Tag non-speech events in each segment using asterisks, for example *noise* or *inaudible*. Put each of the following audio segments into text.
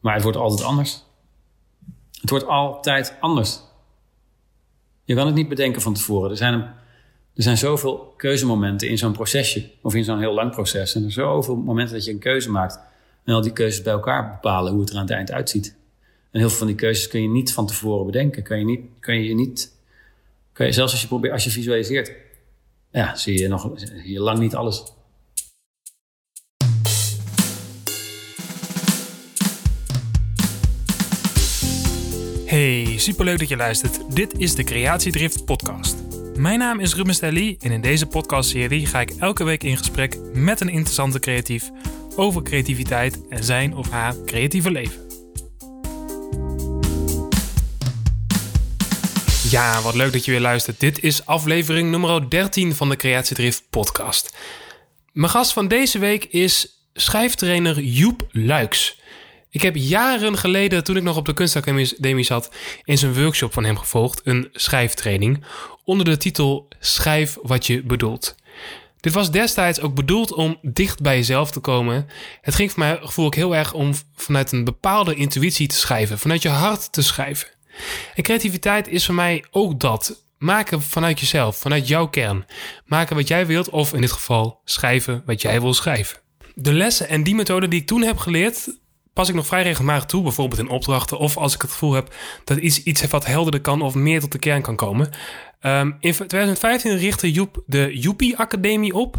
Maar het wordt altijd anders. Het wordt altijd anders. Je kan het niet bedenken van tevoren. Er zijn, er zijn zoveel keuzemomenten in zo'n procesje. Of in zo'n heel lang proces. En er zijn zoveel momenten dat je een keuze maakt. En al die keuzes bij elkaar bepalen hoe het er aan het eind uitziet. En heel veel van die keuzes kun je niet van tevoren bedenken. Kun je, niet, kun je niet... Kun je, zelfs als je, probeert, als je visualiseert... Ja, zie je nog je lang niet alles. Hey, superleuk dat je luistert. Dit is de Creatiedrift podcast. Mijn naam is Ruben Stelly en in deze podcastserie ga ik elke week in gesprek met een interessante creatief over creativiteit en zijn of haar creatieve leven. Ja, wat leuk dat je weer luistert. Dit is aflevering nummer 13 van de Creatiedrift podcast. Mijn gast van deze week is schrijftrainer Joep Luiks. Ik heb jaren geleden, toen ik nog op de kunstacademie zat, eens een workshop van hem gevolgd, een schrijftraining, onder de titel Schrijf wat je bedoelt. Dit was destijds ook bedoeld om dicht bij jezelf te komen. Het ging voor mij gevoel ik heel erg om vanuit een bepaalde intuïtie te schrijven, vanuit je hart te schrijven. En creativiteit is voor mij ook dat. Maken vanuit jezelf, vanuit jouw kern. Maken wat jij wilt, of in dit geval schrijven wat jij wil schrijven. De lessen en die methode die ik toen heb geleerd, pas ik nog vrij regelmatig toe, bijvoorbeeld in opdrachten of als ik het gevoel heb dat iets, iets wat helderder kan of meer tot de kern kan komen. Um, in 2015 richtte Joep de Joepie Academie op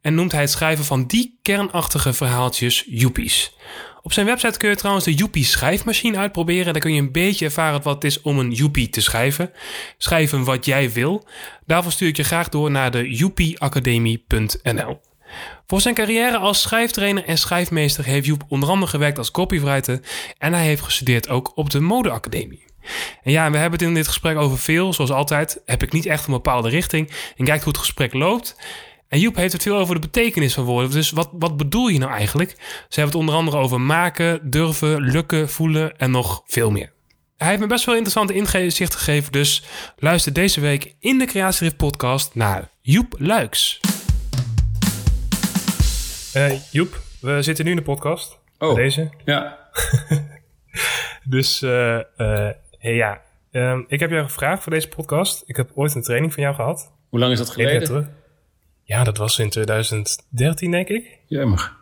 en noemt hij het schrijven van die kernachtige verhaaltjes Joepies. Op zijn website kun je trouwens de Joepie schrijfmachine uitproberen. Daar kun je een beetje ervaren wat het is om een Joepie te schrijven. Schrijven wat jij wil. Daarvoor stuur ik je graag door naar de joepieacademie.nl. Voor zijn carrière als schrijftrainer en schrijfmeester heeft Joep onder andere gewerkt als copywriter en hij heeft gestudeerd ook op de modeacademie. En ja, we hebben het in dit gesprek over veel. Zoals altijd heb ik niet echt een bepaalde richting en kijkt hoe het gesprek loopt. En Joep heeft het veel over de betekenis van woorden. Dus wat, wat bedoel je nou eigenlijk? Ze hebben het onder andere over maken, durven, lukken, voelen en nog veel meer. Hij heeft me best wel interessante inzichten gegeven, dus luister deze week in de Creatierift podcast naar Joep Luiks. Uh, Joep, we zitten nu in de podcast. Oh, deze. Ja. *laughs* dus uh, uh, hey, ja, um, ik heb jou gevraagd voor deze podcast. Ik heb ooit een training van jou gehad. Hoe lang is dat geleden? Ja, dat was in 2013, denk ik. Jammer.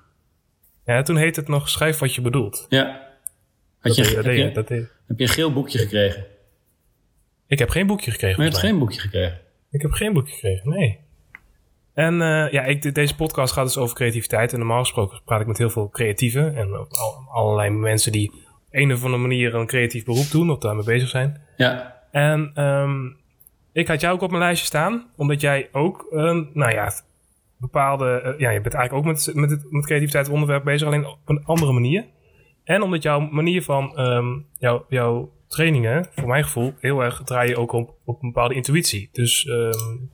Ja, toen heette het nog Schrijf wat je bedoelt. Ja. Had je, dat, heb, heb, je, je, dat heb je een geel boekje gekregen? Ik heb geen boekje gekregen. Maar je hebt geen boekje gekregen? Ik heb geen boekje gekregen, nee. En uh, ja, ik, deze podcast gaat dus over creativiteit. En normaal gesproken praat ik met heel veel creatieven. En al, allerlei mensen die op een of andere manier een creatief beroep doen. Of daarmee bezig zijn. Ja. En um, ik had jou ook op mijn lijstje staan. Omdat jij ook, um, nou ja, bepaalde... Uh, ja, je bent eigenlijk ook met, met, het, met creativiteit onderwerp bezig. Alleen op een andere manier. En omdat jouw manier van um, jou, jouw trainingen, voor mijn gevoel, heel erg draaien ook op, op een bepaalde intuïtie. Dus um,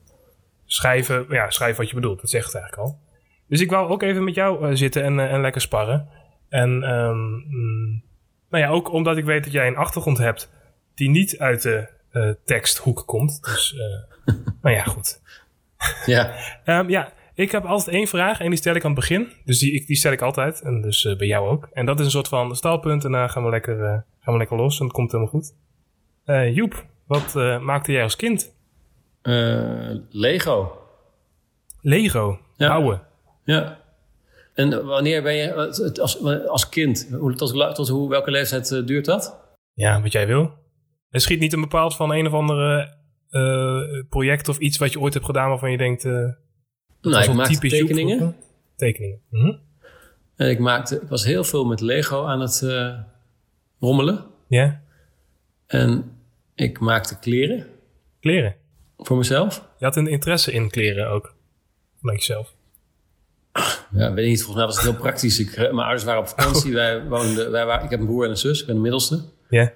schrijven, ja, schrijf wat je bedoelt. Dat zegt het eigenlijk al. Dus ik wou ook even met jou uh, zitten en, uh, en lekker sparren. En um, mm, nou ja, ook omdat ik weet dat jij een achtergrond hebt die niet uit de uh, teksthoek komt. Dus, *laughs* nou ja, goed. Ja. um, *laughs* ja, ik heb altijd één vraag en die stel ik aan het begin. Dus die, die stel ik altijd. En dus bij jou ook. En dat is een soort van stalpunt. En daar gaan we lekker, gaan we lekker los. En het komt helemaal goed. Joep, wat maakte jij als kind? Uh, Lego. Lego, ja. bouwen. Ja. En wanneer ben je als, als kind, tot, tot hoe, welke leeftijd uh, duurt dat? Ja, wat jij wil. Er schiet niet een bepaald van een of andere uh, project of iets wat je ooit hebt gedaan waarvan je denkt. Uh, nou, ik maakte tekeningen. Tekeningen. Mm -hmm. En ik maakte, ik was heel veel met Lego aan het rommelen. Ja. En ik maakte kleren. Kleren? Voor mezelf? Je had een interesse in kleren ook. Vanuit jezelf. Ja, weet niet. Volgens mij was het heel praktisch. Ik, mijn ouders waren op vakantie. Oh. Wij woonden, wij waren, ik heb een broer en een zus. Ik ben de middelste. Ja. Yeah.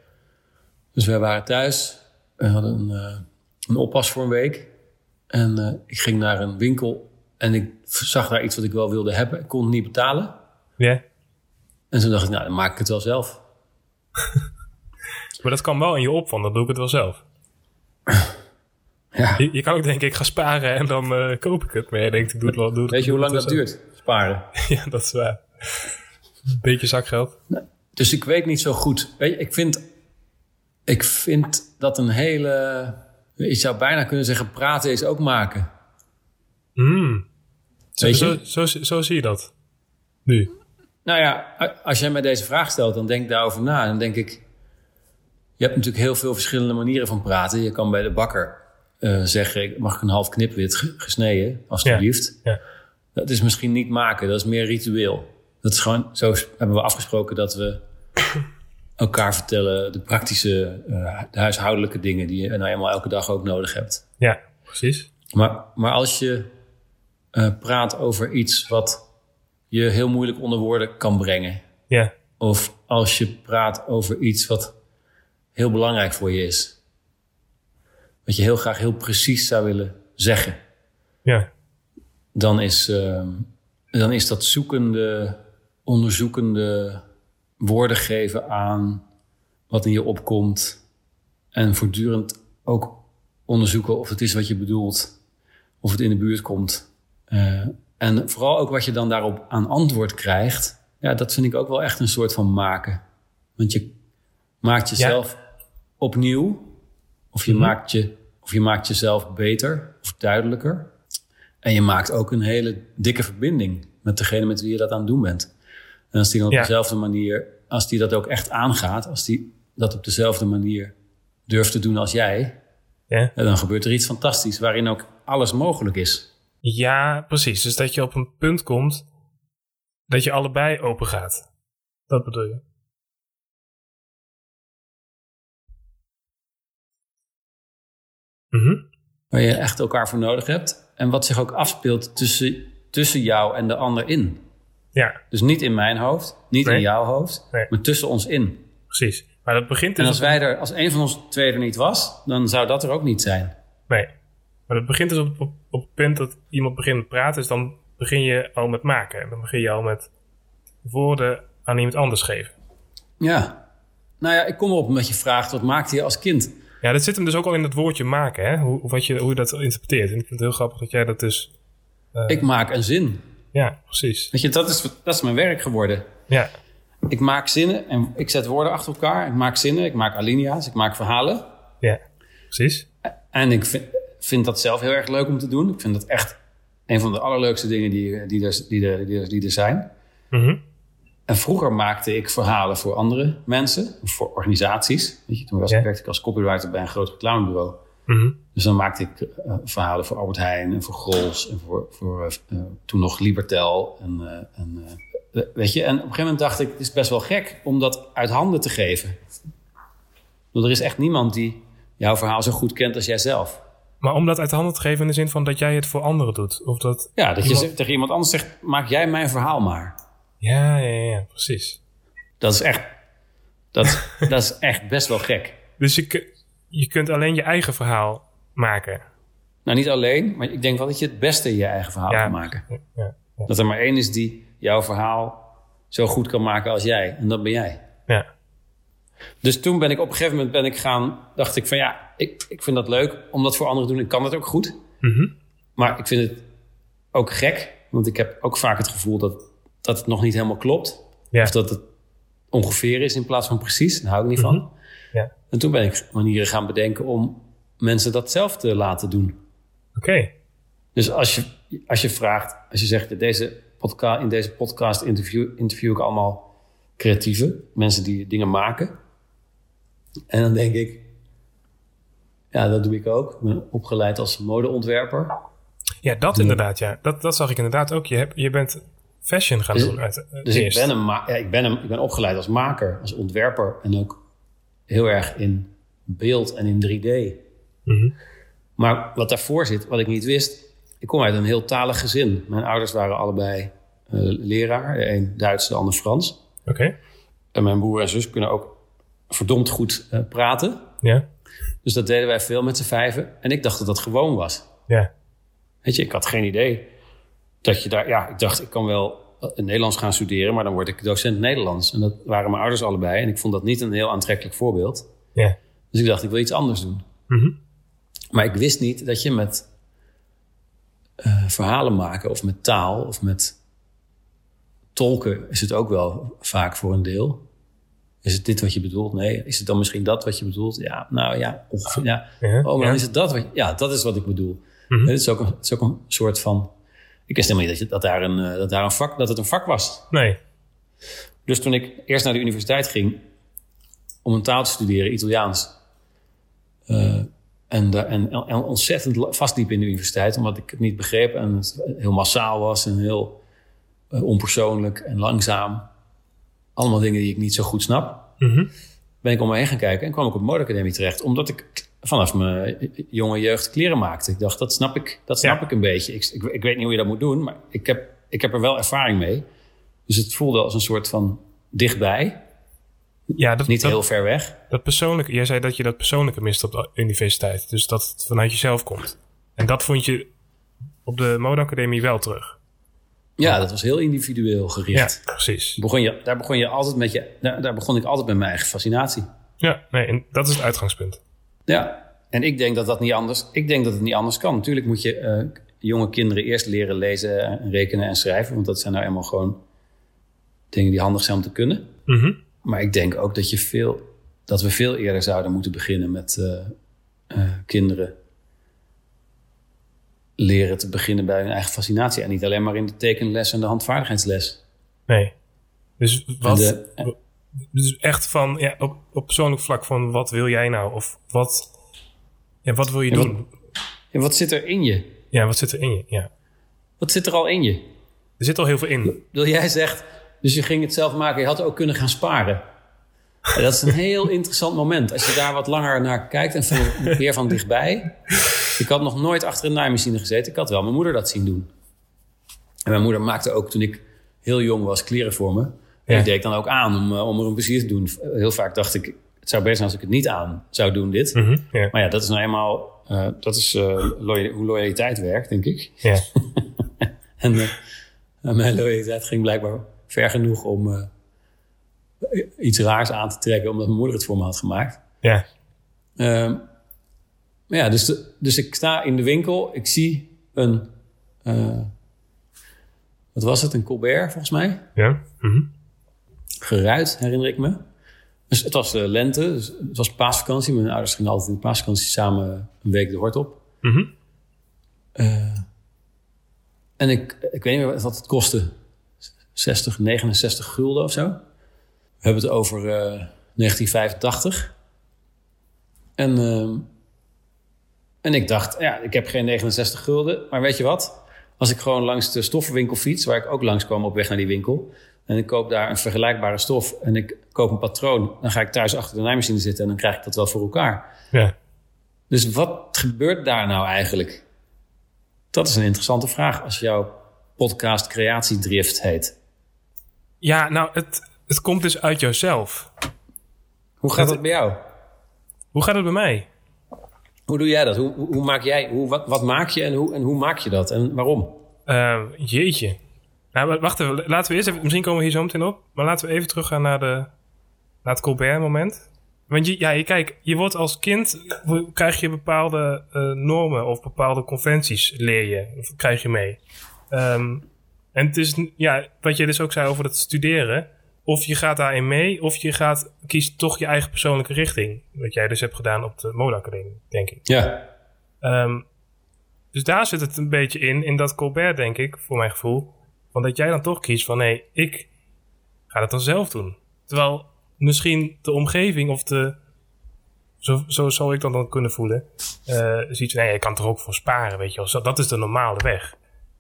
Dus wij waren thuis. We hadden een, uh, een oppas voor een week. En uh, ik ging naar een winkel. En ik zag daar iets wat ik wel wilde hebben. Ik kon het niet betalen. Ja. Yeah. En toen dacht ik, nou, dan maak ik het wel zelf. *laughs* maar dat kan wel in je op, want dan doe ik het wel zelf. Ja. Je, je, kan ook denken, ik ga sparen en dan uh, koop ik het. Maar je denkt, ik doe het wel. Doe Weet je hoe lang dat duurt, sparen? *laughs* ja, dat is waar. Een beetje zakgeld. Nou, Dus ik weet niet zo goed. Weet je, ik vind, ik vind dat een hele. Je zou bijna kunnen zeggen: praten is ook maken. Hmm. Zo, Weet zo, je? zo, zo zie je dat. Nu. Nou ja, als jij mij deze vraag stelt, dan denk ik daarover na. Dan denk ik, je hebt natuurlijk heel veel verschillende manieren van praten. Je kan bij de bakker eh, zeggen, mag ik een half knipwit ge- gesneden, alstublieft. Ja. Dat is misschien niet maken, dat is meer ritueel. Dat is gewoon, zo hebben we afgesproken dat we *coughs* elkaar vertellen de praktische, eh, de huishoudelijke dingen die je nou eenmaal elke dag ook nodig hebt. Ja, precies. Maar, maar als je eh, praat over iets wat je heel moeilijk onder woorden kan brengen, Ja, of als je praat over iets wat heel belangrijk voor je is. Wat je heel graag heel precies zou willen zeggen. ja, Dan is, ehm, dan is dat zoekende, onderzoekende woorden geven aan wat in je opkomt. En voortdurend ook onderzoeken of het is wat je bedoelt. Of het in de buurt komt. Eh, en vooral ook wat je dan daarop aan antwoord krijgt. Ja, dat vind ik ook wel echt een soort van maken. Want je maakt jezelf opnieuw. Of je, maakt je, of je maakt jezelf beter of duidelijker. En je maakt ook een hele dikke verbinding met degene met wie je dat aan het doen bent. En als die dan op Ja. dezelfde manier, als die dat ook echt aangaat, als die dat op dezelfde manier durft te doen als jij, ja. ja, dan gebeurt er iets fantastisch waarin ook alles mogelijk is. Ja, precies. Dus dat je op een punt komt dat je allebei open gaat. Dat bedoel je. Mhm. Waar je echt elkaar voor nodig hebt. En wat zich ook afspeelt tussen, tussen jou en de ander in. Ja, Dus niet in mijn hoofd, niet Nee. in jouw hoofd, Nee. maar tussen ons in. precies. Maar dat begint En dus... als wij er, als een van ons twee er niet was, dan zou dat er ook niet zijn. Nee. Maar dat begint dus op, op, op het punt dat iemand begint met praten. Dus dan begin je al met maken. Dan begin je al met woorden aan iemand anders geven. Ja. Nou ja, ik kom erop omdat je vraagt, wat maakte je als kind? Ja, dat zit hem dus ook al in het woordje maken. Hè? Hoe, wat je, hoe je dat interpreteert. En ik vind het heel grappig dat jij dat dus... Ik maak een zin. Ja, precies. Weet je, dat is, dat is mijn werk geworden. Ja, Ik maak zinnen en ik zet woorden achter elkaar. Ik maak zinnen, ik maak alinea's, ik maak verhalen. ja. Precies. En ik vind, vind dat zelf heel erg leuk om te doen. Ik vind dat echt een van de allerleukste dingen die, die, er, die, er, die, er, die er zijn. Mhm. En vroeger maakte ik verhalen voor andere mensen, voor organisaties. Weet je, toen was, Ja. werkte ik als copywriter bij een groot reclamebureau. Mhm. Dus dan maakte ik eh, verhalen voor Albert Heijn en voor Grols en voor, voor eh, toen nog Libertel. En, eh, en, weet je, en op een gegeven moment dacht ik, het is best wel gek om dat uit handen te geven. Want er is echt niemand die jouw verhaal zo goed kent als jij zelf. Maar om dat uit de handen te geven in de zin van dat jij het voor anderen doet. Of dat... Ja, dat je Iemand- tegen iemand anders zegt, maak jij mijn verhaal maar. Ja, ja, ja, precies. Dat is echt, dat, *laughs* dat is echt best wel gek. Dus je, je kunt alleen je eigen verhaal maken. Nou, niet alleen, maar ik denk wel dat je het beste in je eigen verhaal Ja. kan maken. Ja, ja, Dat er maar één is die jouw verhaal zo goed kan maken als jij. En dat ben jij. ja. Dus toen ben ik op een gegeven moment ben ik gaan, dacht ik van ja, ik, ik vind dat leuk om dat voor anderen te doen. Ik kan dat ook goed. Mhm. Maar ik vind het ook gek, want ik heb ook vaak het gevoel dat, dat het nog niet helemaal klopt. Ja. Of dat het ongeveer is in plaats van precies. Daar hou ik niet van. Mhm. Ja. En toen ben ik manieren gaan bedenken om mensen dat zelf te laten doen. Oké. Dus als je, als je vraagt, als je zegt, deze podca in deze podcast interview, interview ik allemaal creatieven, mensen die dingen maken. En dan denk ik, ja, dat doe ik ook. Ik ben opgeleid als modeontwerper. Ja, dat inderdaad, ja. Dat, dat zag ik inderdaad ook. Je, hebt, je bent fashion gaan Dus- doen uit, Dus ik ben, een ja, ik, ben een, ik ben opgeleid als maker, als ontwerper en ook heel erg in beeld en in 3D. Mhm. Maar wat daarvoor zit, wat ik niet wist, ik kom uit een heel talig gezin. Mijn ouders waren allebei eh, leraar, de een Duits, de ander Frans. Oké. En mijn broer en zus kunnen ook verdomd goed eh, praten. Ja. Dus dat deden wij veel met z'n vijven. En ik dacht dat dat gewoon was. Ja. Weet je, ik had geen idee dat je daar... Ja, ik dacht, ik kan wel het Nederlands gaan studeren... maar dan word ik docent Nederlands. En dat waren mijn ouders allebei. En ik vond dat niet een heel aantrekkelijk voorbeeld. Ja. Dus ik dacht, ik wil iets anders doen. Mhm. Maar ik wist niet dat je met eh, verhalen maken... of met taal of met tolken... is het ook wel vaak voor een deel. is het dit wat je bedoelt? Nee. Is het dan misschien dat wat je bedoelt? Ja, nou ja, ongeveer. Ja. Ja, Oh, maar ja. is het dat wat... Ja, dat is wat ik bedoel. Mhm. Het, is ook een, het is ook een soort van... Ik wist helemaal niet dat, je, dat, daar een, eh, dat, daar een vak, dat het een vak was. Nee. Dus toen ik eerst naar de universiteit ging... om een taal te studeren, Italiaans... eh, en, en, en ontzettend vastliep in de universiteit... omdat ik het niet begreep en het heel massaal was... en heel eh, onpersoonlijk en langzaam. Allemaal dingen die ik niet zo goed snap Mhm. ben ik om me heen gaan kijken en kwam ik op de modeacademie terecht. Omdat ik vanaf mijn jonge jeugd kleren maakte. Ik dacht, dat snap ik, dat snap Ja. ik een beetje. Ik, ik, ik weet niet hoe je dat moet doen, maar ik heb, ik heb er wel ervaring mee. Dus het voelde als een soort van dichtbij. Ja, dat, Niet dat, heel ver weg. dat persoonlijke. Jij zei dat je dat persoonlijke mist op de universiteit. Dus dat het vanuit jezelf komt. En dat vond je op de modeacademie wel terug. Ja, dat was heel individueel gericht. Ja, precies. Begon je, daar, begon je altijd met je, daar, daar begon ik altijd met mijn eigen fascinatie. Ja, nee, en dat is het uitgangspunt. Ja, en ik denk dat dat niet anders. Ik denk dat het niet anders kan. Natuurlijk moet je eh, jonge kinderen eerst leren lezen, en rekenen en schrijven, want dat zijn nou eenmaal gewoon dingen die handig zijn om te kunnen. Mhm. Maar ik denk ook dat je veel, dat we veel eerder zouden moeten beginnen met eh, eh, kinderen leren te beginnen bij hun eigen fascinatie en niet alleen maar in de tekenles en de handvaardigheidsles. Nee. Dus wat. De- dus echt van. Ja, op, op persoonlijk vlak van wat wil jij nou? Of wat. Ja, wat wil je wat- doen? En wat zit er in je? Ja, wat zit er in je? Ja. Wat zit er al in je? Er zit al heel veel in. Wil jij zegt, dus je ging het zelf maken, je had ook kunnen gaan sparen. Ja, dat is een heel *laughs* interessant moment. Als je daar wat langer naar kijkt en van, weer van dichtbij. Ik had nog nooit achter een naaimachine gezeten. Ik had wel mijn moeder dat zien doen. En mijn moeder maakte ook toen ik heel jong was kleren voor me. Ja. ik deed ik dan ook aan om, eh, om er een plezier te doen. Heel vaak dacht ik, het zou best zijn als ik het niet aan zou doen, dit. Mhm. Maar ja, dat is nou eenmaal, eh, dat is eh, hoe loyaliteit werkt, denk ik. *laughs* En mijn loyaliteit ging blijkbaar ver genoeg om iets raars aan te trekken, omdat mijn moeder het voor me had gemaakt. Ja. Ehm, maar ja, dus, de- dus ik sta in de winkel, ik zie een, wat was het, een Colbert volgens mij, Ja. Mhm. Geruit, herinner ik me. Dus het was de lente, dus het was paasvakantie. Mijn ouders gingen altijd in de paasvakantie samen een week de hort op. Mhm. Eh, en ik, ik weet niet meer wat het kostte. 60, 69 gulden of zo. We hebben het over eh, 1985. En, ehm, en ik dacht, ja, ik heb geen 69 gulden. Maar weet je wat? Als ik gewoon langs de stoffenwinkel fiets... waar ik ook langs kwam op weg naar die winkel... en ik koop daar een vergelijkbare stof... en ik koop een patroon... dan ga ik thuis achter de naaimachine zitten... en dan krijg ik dat wel voor elkaar. Ja. Dus wat gebeurt daar nou eigenlijk? Dat is een interessante vraag als jouw podcast Creatiedrift heet. Ja, nou, het, het komt dus uit jouzelf. Hoe gaat dat bij jou? Hoe gaat het bij mij? Hoe doe jij dat? Hoe, hoe, hoe maak jij, hoe, wat, wat maak je en hoe, en hoe maak je dat en waarom? Eh, jeetje. Nou, wa- wacht even. Laten we eerst even... Misschien komen we hier zo meteen op. Maar laten we even teruggaan naar, de, naar het Colbert-moment. Want je, ja, je, kijk, je wordt als kind... krijg je bepaalde eh, normen of bepaalde conventies leer je. Of krijg je mee. Ehm, en het is... Ja, wat je dus ook zei over het studeren... Of je gaat daarin mee, of je gaat, kiest toch je eigen persoonlijke richting. Wat jij dus hebt gedaan op de modeacademie, denk ik. Ja. Ehm, dus daar zit het een beetje in, in dat Colbert, denk ik, voor mijn gevoel. Want dat jij dan toch kiest van, nee, ik ga het dan zelf doen. Terwijl misschien de omgeving of de, zo, zo zou ik dan, dan kunnen voelen, eh ziet van, nee, je kan er ook voor sparen, weet je wel. Dat is de normale weg.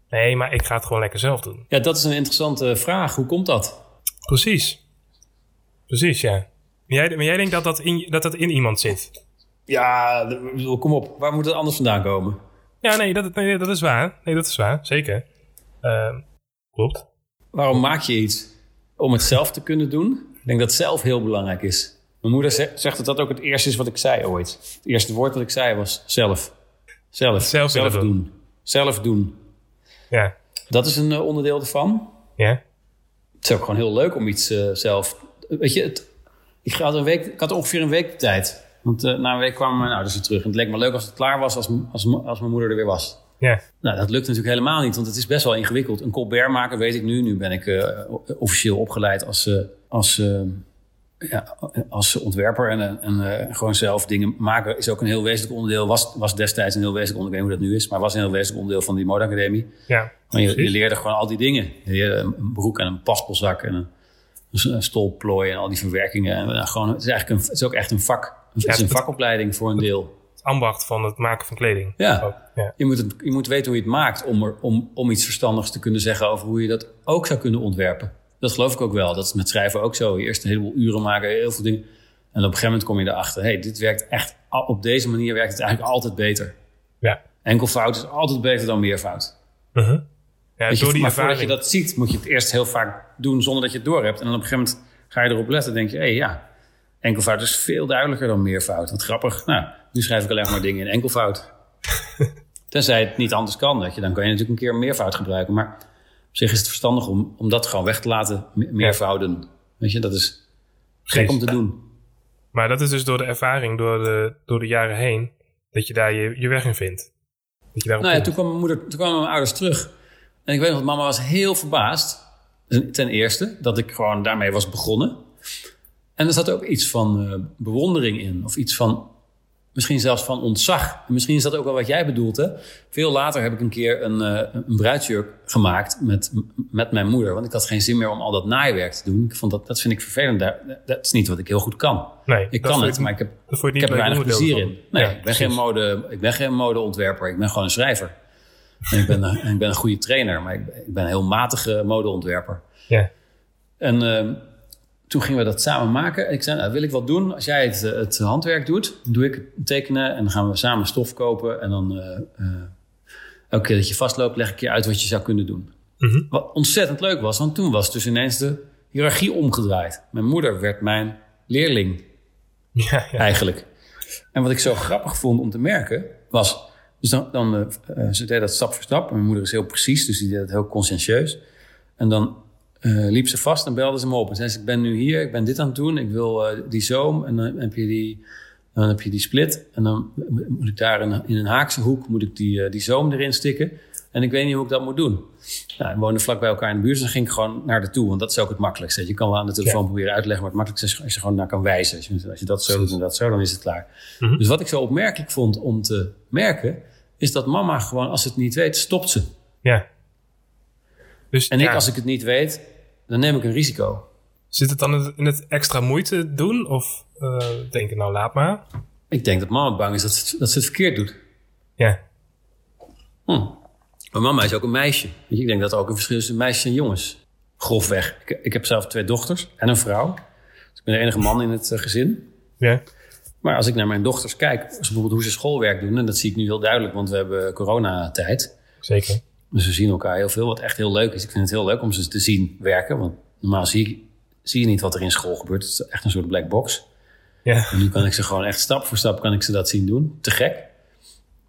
Nee, maar ik ga het gewoon lekker zelf doen. ja, dat is een interessante vraag. Hoe komt dat? Precies. Precies, ja. Maar jij, maar jij denkt dat dat, in, dat dat in iemand zit? Ja, ik kom op. Waar moet het anders vandaan komen? Ja, nee, dat, nee, dat is waar. Nee, dat is waar, zeker. Ehm, klopt. Waarom maak je iets? Om het zelf te kunnen doen? Ik denk dat zelf heel belangrijk is. Mijn moeder ze- zegt dat dat ook het eerste is wat ik zei ooit. Het eerste woord dat ik zei was zelf. Zelf. Zelf doen. doen. Zelf doen. Ja. Dat is een eh, onderdeel ervan. Ja. Het is ook gewoon heel leuk om iets eh, zelf. Weet je, het, ik, had een week, ik had ongeveer een week de tijd. Want eh, na een week kwamen mijn ouders weer terug. En het leek me leuk als het klaar was, als, als, als mijn moeder er weer was. Ja. Nou, dat lukt natuurlijk helemaal niet, want het is best wel ingewikkeld. Een Colbert maken weet ik nu. Nu ben ik eh, officieel opgeleid als, eh, als eh, ja, als ontwerper en, en gewoon zelf dingen maken is ook een heel wezenlijk onderdeel. Was, was destijds een heel wezenlijk onderdeel, hoe dat nu is, maar was een heel wezenlijk onderdeel van die modeacademie. Ja, je, je, leerde gewoon al die dingen. Je een broek en een paspelzak en een, een stolplooi en al die verwerkingen. En, nou, gewoon, het, is eigenlijk een, het is ook echt een vak. Het is een vakopleiding voor een deel. Het ambacht van het maken van kleding. Ja, ja. Je, moet het, je moet weten hoe je het maakt om, er, om, om iets verstandigs te kunnen zeggen over hoe je dat ook zou kunnen ontwerpen. Dat geloof ik ook wel. Dat is met schrijven ook zo. Je eerst een heleboel uren maken, heel veel dingen. En op een gegeven moment kom je erachter. hey, dit werkt echt... Op deze manier werkt het eigenlijk altijd beter. Ja. Enkelvoud is altijd beter dan meervoud. Uh -huh. Ja, door die maar voordat je dat ziet, moet je het eerst heel vaak doen zonder dat je het door hebt. En dan op een gegeven moment ga je erop letten. denk je, hé hey, ja, enkelvoud is veel duidelijker dan meervoud. Wat grappig. Nou, nu schrijf ik alleen maar dingen in enkelvoud. *laughs* Tenzij het niet anders kan. Dat je, dan kan je natuurlijk een keer meervoud gebruiken. Maar op zich is het verstandig om, om dat gewoon weg te laten, meervouden. Weet je, dat is gek om te doen. Maar dat is dus door de ervaring, door de, door de jaren heen, dat je daar je, je weg in vindt. Dat je nou ja, toen kwam mijn moeder, toen kwamen mijn ouders terug. En ik weet nog, dat mama was heel verbaasd. Ten eerste, dat ik gewoon daarmee was begonnen. En er zat ook iets van uh, bewondering in. Of iets van Misschien zelfs van ontzag. En misschien is dat ook wel wat jij bedoelt. Hè? Veel later heb ik een keer een, uh, een bruidsjurk gemaakt met, met mijn moeder. Want ik had geen zin meer om al dat naaiwerk te doen. Ik vond dat, dat vind ik vervelend. Dat, dat is niet wat ik heel goed kan. Nee, ik kan het, maar ik heb, ik heb er weinig plezier in. Nee, ja, ik, ben geen mode, ik ben geen modeontwerper. Ik ben gewoon een schrijver. En ik ben, ik ben een goede trainer, maar ik, ik ben een heel matige modeontwerper. Ja. En... Uh, toen gingen we dat samen maken. Ik zei, nou, wil ik wat doen. Als jij het, het handwerk doet, doe ik het tekenen. En dan gaan we samen stof kopen. En dan uh, uh, elke keer dat je vastloopt, leg ik je uit wat je zou kunnen doen. Mm -hmm. Wat ontzettend leuk was, want toen was dus ineens de hiërarchie omgedraaid. Mijn moeder werd mijn leerling. *laughs* Ja, ja. Eigenlijk. En wat ik zo grappig vond om te merken, was... Dus dan, dan uh, ze deed dat stap voor stap. Mijn moeder is heel precies, dus die deed het heel conscientieus. En dan uh, liep ze vast en belde ze me op. En zei ze, ik ben nu hier, ik ben dit aan het doen. Ik wil uh, die zoom en dan heb je die, dan heb je die split. En dan moet ik daar in, in een haakse hoek moet ik die, uh, die zoom erin stikken. En ik weet niet hoe ik dat moet doen. Nou, we woonden vlak bij elkaar in de buurt, dus dan ging ik gewoon naar de toe. Want dat is ook het makkelijkste. Je kan wel aan de telefoon ja. proberen uitleggen, maar het makkelijkste is als je gewoon naar kan wijzen. Als je, als je dat zo doet en dat zo, dan is het klaar. Mm -hmm. Dus wat ik zo opmerkelijk vond om te merken, is dat mama gewoon, als ze het niet weet, stopt ze. Ja. Dus, en ja. ik, als ik het niet weet, dan neem ik een risico. Zit het dan in het extra moeite doen? Of uh, denk je nou, laat maar? Ik denk dat mama bang is dat ze, dat ze het verkeerd doet. Ja. Hm. Maar mama is ook een meisje. Ik denk dat er ook een verschil is tussen meisjes en jongens. Grofweg. Ik, ik heb zelf twee dochters en een vrouw. Dus ik ben de enige man in het uh, gezin. Ja. Maar als ik naar mijn dochters kijk, bijvoorbeeld hoe ze schoolwerk doen... en dat zie ik nu heel duidelijk, want we hebben coronatijd. Zeker. Dus we zien elkaar heel veel, wat echt heel leuk is. Ik vind het heel leuk om ze te zien werken. Want normaal zie, zie je niet wat er in school gebeurt. Het is echt een soort black box. Ja. En nu kan ik ze gewoon echt stap voor stap kan ik ze dat zien doen. Te gek.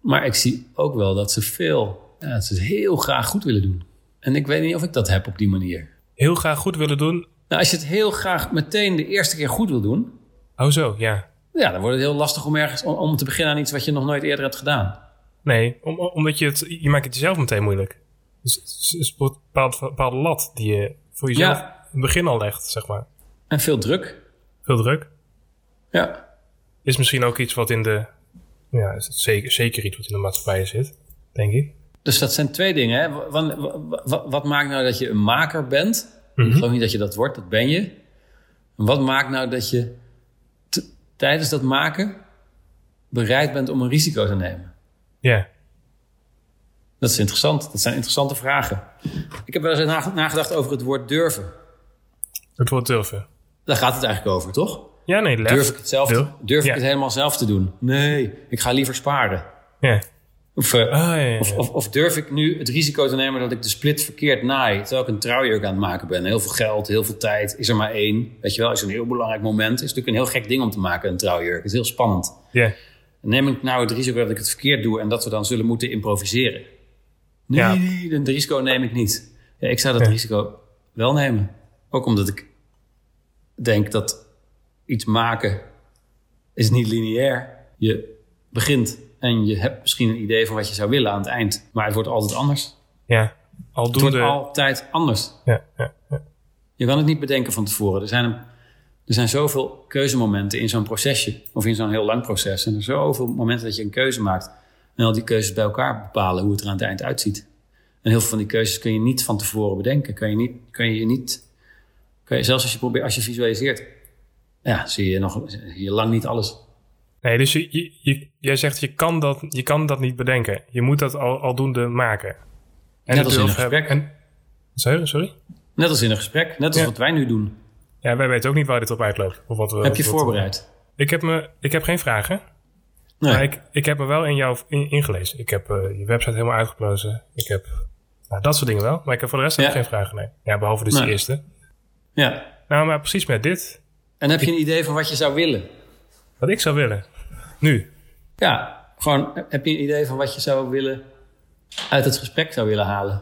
Maar ik zie ook wel dat ze veel, ja, dat ze het heel graag goed willen doen. En ik weet niet of ik dat heb op die manier. Heel graag goed willen doen? Nou, als je het heel graag meteen de eerste keer goed wil doen. Oh zo, ja. Ja, dan wordt het heel lastig om ergens om, om te beginnen aan iets wat je nog nooit eerder hebt gedaan. Nee, om, omdat je het, je maakt het jezelf meteen moeilijk. Dus het is een bepaalde, bepaalde lat die je voor jezelf ja. in het begin al legt, zeg maar. En veel druk. Veel druk? Ja. Is misschien ook iets wat in de, ja, zeker, zeker iets wat in de maatschappij zit, denk ik. Dus dat zijn twee dingen. Hè? Wat, wat, wat maakt nou dat je een maker bent? Mm -hmm. Ik geloof niet dat je dat wordt, dat ben je. En wat maakt nou dat je tijdens dat maken bereid bent om een risico te nemen? Ja. Dat is interessant. Dat zijn interessante vragen. Ik heb wel eens nagedacht over het woord durven. Het woord durven? Daar gaat het eigenlijk over, toch? Ja, nee, lef. Durf ik het, zelf te, durf ja. ik het helemaal zelf te doen? Nee, ik ga liever sparen. Ja. Of, uh, ja, ja, of, of, of, durf ik nu het risico te nemen dat ik de split verkeerd naai... terwijl ik een trouwjurk aan het maken ben? Heel veel geld, heel veel tijd, is er maar één. Weet je wel, is een heel belangrijk moment. is natuurlijk een heel gek ding om te maken, een trouwjurk. Het is heel spannend. Ja. Neem ik nou het risico dat ik het verkeerd doe... en dat we dan zullen moeten improviseren? Nee, ja. nee, dat risico neem ik niet. Ja, ik zou dat ja. risico wel nemen. Ook omdat ik denk dat iets maken is niet lineair. Je begint en je hebt misschien een idee van wat je zou willen aan het eind. Maar het wordt altijd anders. Ja, al Het wordt altijd anders. Ja, ja, ja. Je kan het niet bedenken van tevoren. Er zijn, een, er zijn zoveel keuzemomenten in zo'n procesje. Of in zo'n heel lang proces. En er zijn zoveel momenten dat je een keuze maakt. En al die keuzes bij elkaar bepalen hoe het er aan het eind uitziet. En heel veel van die keuzes kun je niet van tevoren bedenken. Kun je niet, kun je niet kun je, zelfs als je probeert, als je visualiseert, ja, zie je nog je lang niet alles. Nee, dus je, je, je, jij zegt je kan, dat, je kan dat niet bedenken. Je moet dat al, aldoende maken. En net als in een gesprek. En, sorry, sorry? Net als in een gesprek, net als wat wij nu doen. Ja, wij weten ook niet waar dit op uitloopt. Of wat we, heb je voorbereid? ik, heb me, ik heb geen vragen. Nee. Maar ik, ik heb me wel in jou ingelezen. Ik heb uh, je website helemaal uitgeplozen. Ik heb nou, dat soort dingen wel. Maar ik heb voor de rest ja. geen vragen, nee. Ja, behalve dus de eerste. Ja. Nou, maar precies met dit. En heb je een idee van wat je zou willen? Wat ik zou willen? Nu? Ja, gewoon heb je een idee van wat je zou willen uit het gesprek zou willen halen?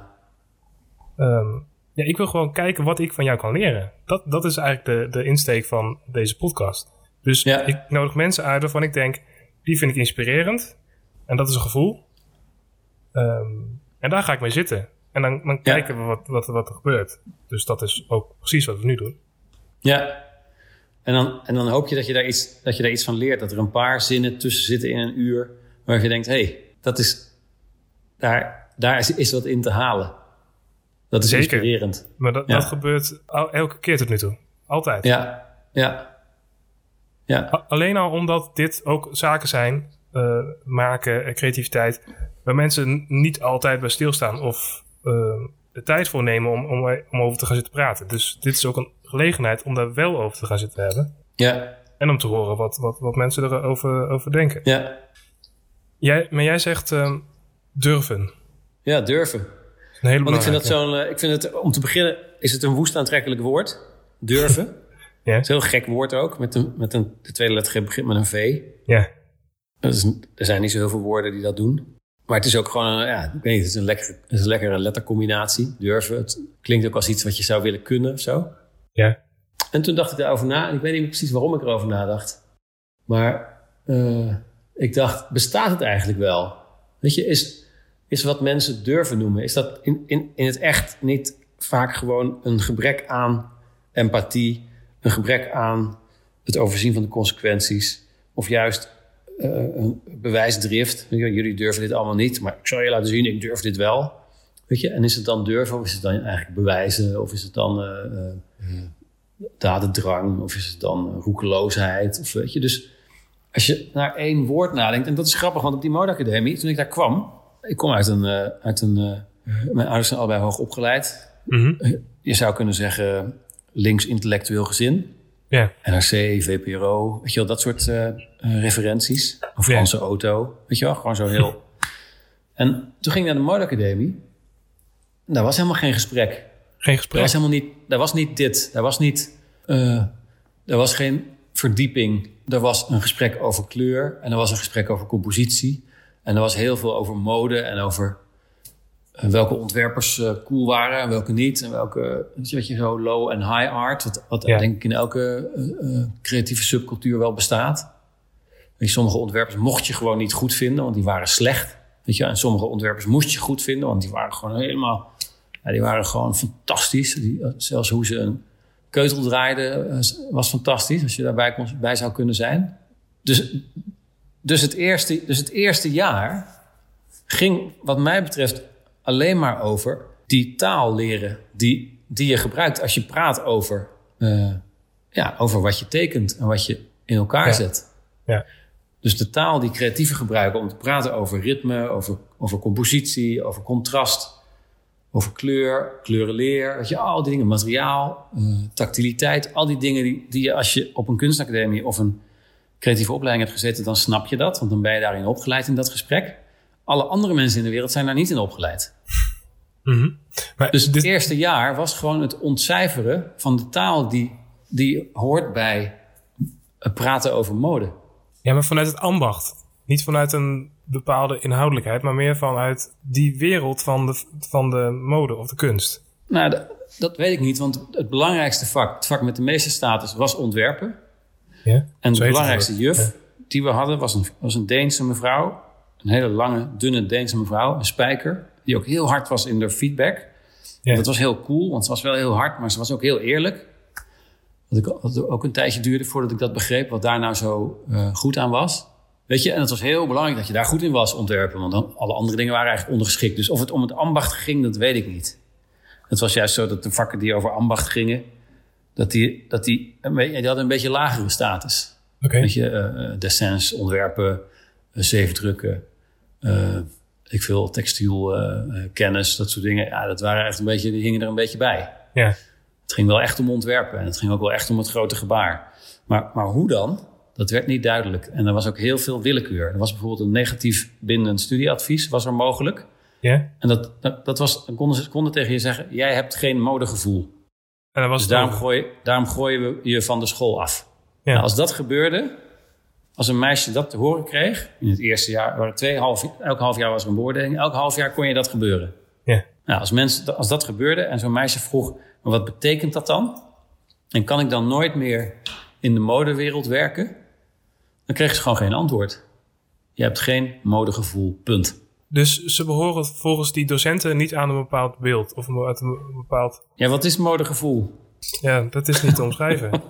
Um, ja, ik wil gewoon kijken wat ik van jou kan leren. Dat, dat is eigenlijk de, de insteek van deze podcast. Dus ja. ik nodig mensen uit waarvan ik denk, die vind ik inspirerend. En dat is een gevoel. Um, en daar ga ik mee zitten. En dan, dan kijken we wat, wat, wat er gebeurt. Dus dat is ook precies wat we nu doen. Ja, en dan, en dan hoop je dat je, daar iets, dat je daar iets van leert. Dat er een paar zinnen tussen zitten in een uur. Waar je denkt, hé, hey, dat is, daar, daar is, is wat in te halen. Dat is Zeker. inspirerend. Maar dat, dat gebeurt elke keer tot nu toe. Altijd. Ja, ja. ja. Alleen al omdat dit ook zaken zijn, uh, maken, creativiteit, waar mensen niet altijd bij stilstaan of uh, de tijd voor nemen om, om, om over te gaan zitten praten. Dus dit is ook een gelegenheid om daar wel over te gaan zitten hebben. Ja. En om te horen wat, wat, wat mensen erover over denken. Ja. Jij, maar jij zegt uh, durven. Ja, durven. Een Want ik vind dat zo'n. Uh, ik vind het, om te beginnen, is het een woest aantrekkelijk woord. Durven. *laughs* ja. Het is een heel gek woord ook. Met, een, met een, de tweede letter begint met een V. Ja. Is, er zijn niet zo heel veel woorden die dat doen. Maar het is ook gewoon, ja, ik weet niet, het is een, lekker, het is een lekkere lettercombinatie. Durven. Het klinkt ook als iets wat je zou willen kunnen of zo. Ja. En toen dacht ik erover na. En ik weet niet precies waarom ik erover nadacht. Maar uh, ik dacht, bestaat het eigenlijk wel? Weet je, is, is wat mensen durven noemen, is dat in, in, in het echt niet vaak gewoon een gebrek aan empathie, een gebrek aan het overzien van de consequenties, of juist uh, een bewijsdrift. Jullie durven dit allemaal niet, maar ik zal je laten zien, ik durf dit wel. Weet je, en is het dan durven of is het dan eigenlijk bewijzen? Of is het dan uh, dadendrang? Of is het dan roekeloosheid? Of weet je, dus als je naar één woord nadenkt, en dat is grappig, want op die modeacademie, toen ik daar kwam, ik kom uit een, uit een mijn ouders zijn allebei hoog opgeleid. Mm -hmm. Je zou kunnen zeggen links intellectueel gezin. Ja. NRC, VPRO, weet je wel, dat soort uh, referenties. Een Franse ja. auto, weet je wel, gewoon zo heel... *laughs* en toen ging ik naar de modeacademie. Daar was helemaal geen gesprek. Geen gesprek? Daar was helemaal niet, daar was niet dit. Daar was niet... Uh, er was geen verdieping. Er was een gesprek over kleur. En er was een gesprek over compositie. En er was heel veel over mode en over welke ontwerpers uh, cool waren en welke niet. En welke, weet je, zo low en high art. Wat, wat ja. denk ik in elke uh, creatieve subcultuur wel bestaat. Sommige ontwerpers mocht je gewoon niet goed vinden, want die waren slecht. Weet je, en sommige ontwerpers moest je goed vinden, want die waren gewoon helemaal... Ja, die waren gewoon fantastisch. Die, zelfs hoe ze een keutel draaiden was fantastisch. Als je daarbij kon, bij zou kunnen zijn. Dus, dus, het eerste, dus het eerste jaar ging wat mij betreft alleen maar over die taal leren die, die je gebruikt als je praat over, uh, ja, over wat je tekent en wat je in elkaar ja. zet. Ja. Dus de taal die creatieven gebruiken om te praten over ritme, over, over compositie, over contrast, over kleur, kleurenleer, weet je, al die dingen, materiaal, uh, tactiliteit, al die dingen die, die je als je op een kunstacademie of een creatieve opleiding hebt gezeten, dan snap je dat, want dan ben je daarin opgeleid in dat gesprek. Alle andere mensen in de wereld zijn daar niet in opgeleid. Mm -hmm. maar dus het dit... eerste jaar was gewoon het ontcijferen van de taal die, die hoort bij het praten over mode. Ja, maar vanuit het ambacht. Niet vanuit een bepaalde inhoudelijkheid, maar meer vanuit die wereld van de, van de mode of de kunst. Nou, dat, dat weet ik niet, want het belangrijkste vak, het vak met de meeste status, was ontwerpen. Ja, en de belangrijkste juf ja. die we hadden was een, was een Deense mevrouw. Een hele lange, dunne Deense mevrouw, een spijker. Die ook heel hard was in de feedback. Ja. Dat was heel cool, want ze was wel heel hard, maar ze was ook heel eerlijk. Wat, ik, wat ook een tijdje duurde voordat ik dat begreep, wat daar nou zo uh, goed aan was. Weet je, en het was heel belangrijk dat je daar goed in was, ontwerpen. Want dan, alle andere dingen waren eigenlijk ondergeschikt. Dus of het om het ambacht ging, dat weet ik niet. Het was juist zo dat de vakken die over ambacht gingen, dat die, dat die, die hadden een beetje lagere status. Okay. Weet je, uh, dessins, ontwerpen, uh, zeefdrukken, uh, ik veel textiel, kennis, dat soort dingen. Ja, dat waren echt een beetje, die hingen er een beetje bij. Ja. Het ging wel echt om ontwerpen en het ging ook wel echt om het grote gebaar. Maar, maar hoe dan? Dat werd niet duidelijk. En er was ook heel veel willekeur. Er was bijvoorbeeld een negatief bindend studieadvies, was er mogelijk. Ja. En dat, dat, dat was, dan konden ze konden tegen je zeggen, jij hebt geen modegevoel. En dat was dus daarom, gooi, daarom gooien we je van de school af. Ja. Nou, als dat gebeurde, als een meisje dat te horen kreeg, in het eerste jaar, waren twee half, elk half jaar was er een beoordeling, elk half jaar kon je dat gebeuren. Ja. Nou, als, mensen, als dat gebeurde en zo'n meisje vroeg, maar wat betekent dat dan? En kan ik dan nooit meer in de modewereld werken? Dan kreeg ze gewoon geen antwoord. Je hebt geen modegevoel, punt. Dus ze behoren volgens die docenten niet aan een bepaald beeld of een, een bepaald... Ja, wat is modegevoel? Ja, dat is niet te omschrijven. *laughs*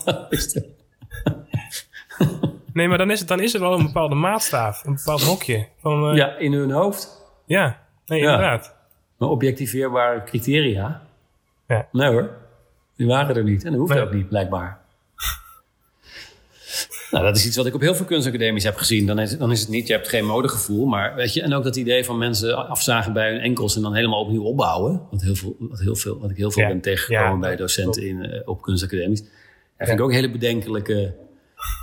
nee, maar dan is, het, dan is er wel een bepaalde maatstaaf, een bepaald hokje. Van, uh, ja, in hun hoofd. Ja, nee, ja. inderdaad. Maar objectiveerbare criteria? Ja. Nee hoor, die waren er niet. En dat hoeft nee. ook niet, blijkbaar. Nou, dat is iets wat ik op heel veel kunstacademies heb gezien. Dan is, dan is het niet, je hebt geen modegevoel, maar weet je, en ook dat idee van mensen afzagen bij hun enkels en dan helemaal opnieuw opbouwen. Wat, heel veel, wat, heel veel, wat ik heel veel Ja. ben tegengekomen Ja, bij docenten in, eh, op kunstacademies. Dat vind ik ook een hele bedenkelijke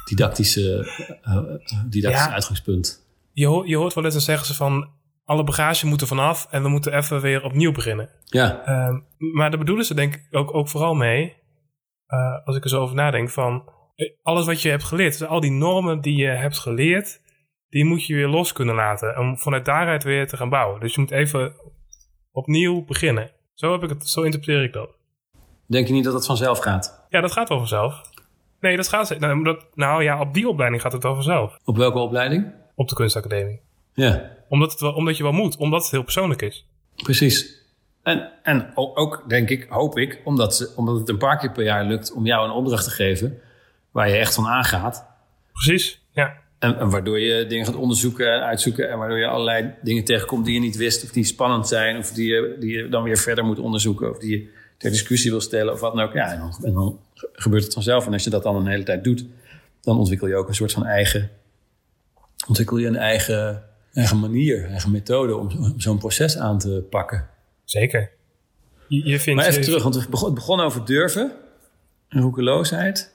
didactische, eh, eh, didactisch Ja. uitgangspunt. Je, hoort, je hoort wel eens dan zeggen ze van... alle bagage moet er vanaf en we moeten even weer opnieuw beginnen. Ja, Ehm, maar daar bedoelen ze denk ik ook, ook vooral mee... als ik er zo over nadenk van... eh, alles wat je hebt geleerd, dus al die normen die je hebt geleerd... die moet je weer los kunnen laten om vanuit daaruit weer te gaan bouwen. Dus je moet even opnieuw beginnen. Zo, heb ik het, zo interpreteer ik dat. denk je niet dat dat vanzelf gaat? Ja, dat gaat wel vanzelf. Nee, dat gaat... Nou, dat, nou ja, op die opleiding gaat het wel vanzelf. Op welke opleiding? Op de kunstacademie. Ja, Omdat, het wel, omdat je wel moet. Omdat het heel persoonlijk is. precies. En, en ook, denk ik, hoop ik, omdat, ze, omdat het een paar keer per jaar lukt om jou een opdracht te geven waar je echt van aangaat. Precies, ja. En, en waardoor je dingen gaat onderzoeken en uitzoeken. En waardoor je allerlei dingen tegenkomt die je niet wist. Of die spannend zijn. Of die je, die je dan weer verder moet onderzoeken. Of die je ter discussie wil stellen. Of wat dan ook. Ja, en dan, en dan gebeurt het vanzelf. En als je dat dan een hele tijd doet. Dan ontwikkel je ook een soort van eigen... Ontwikkel je een eigen, eigen manier, eigen methode om, zo- om zo'n proces aan te pakken. Zeker. Je, je vindt... Maar even je- terug, want het begon, het begon over durven en roekeloosheid.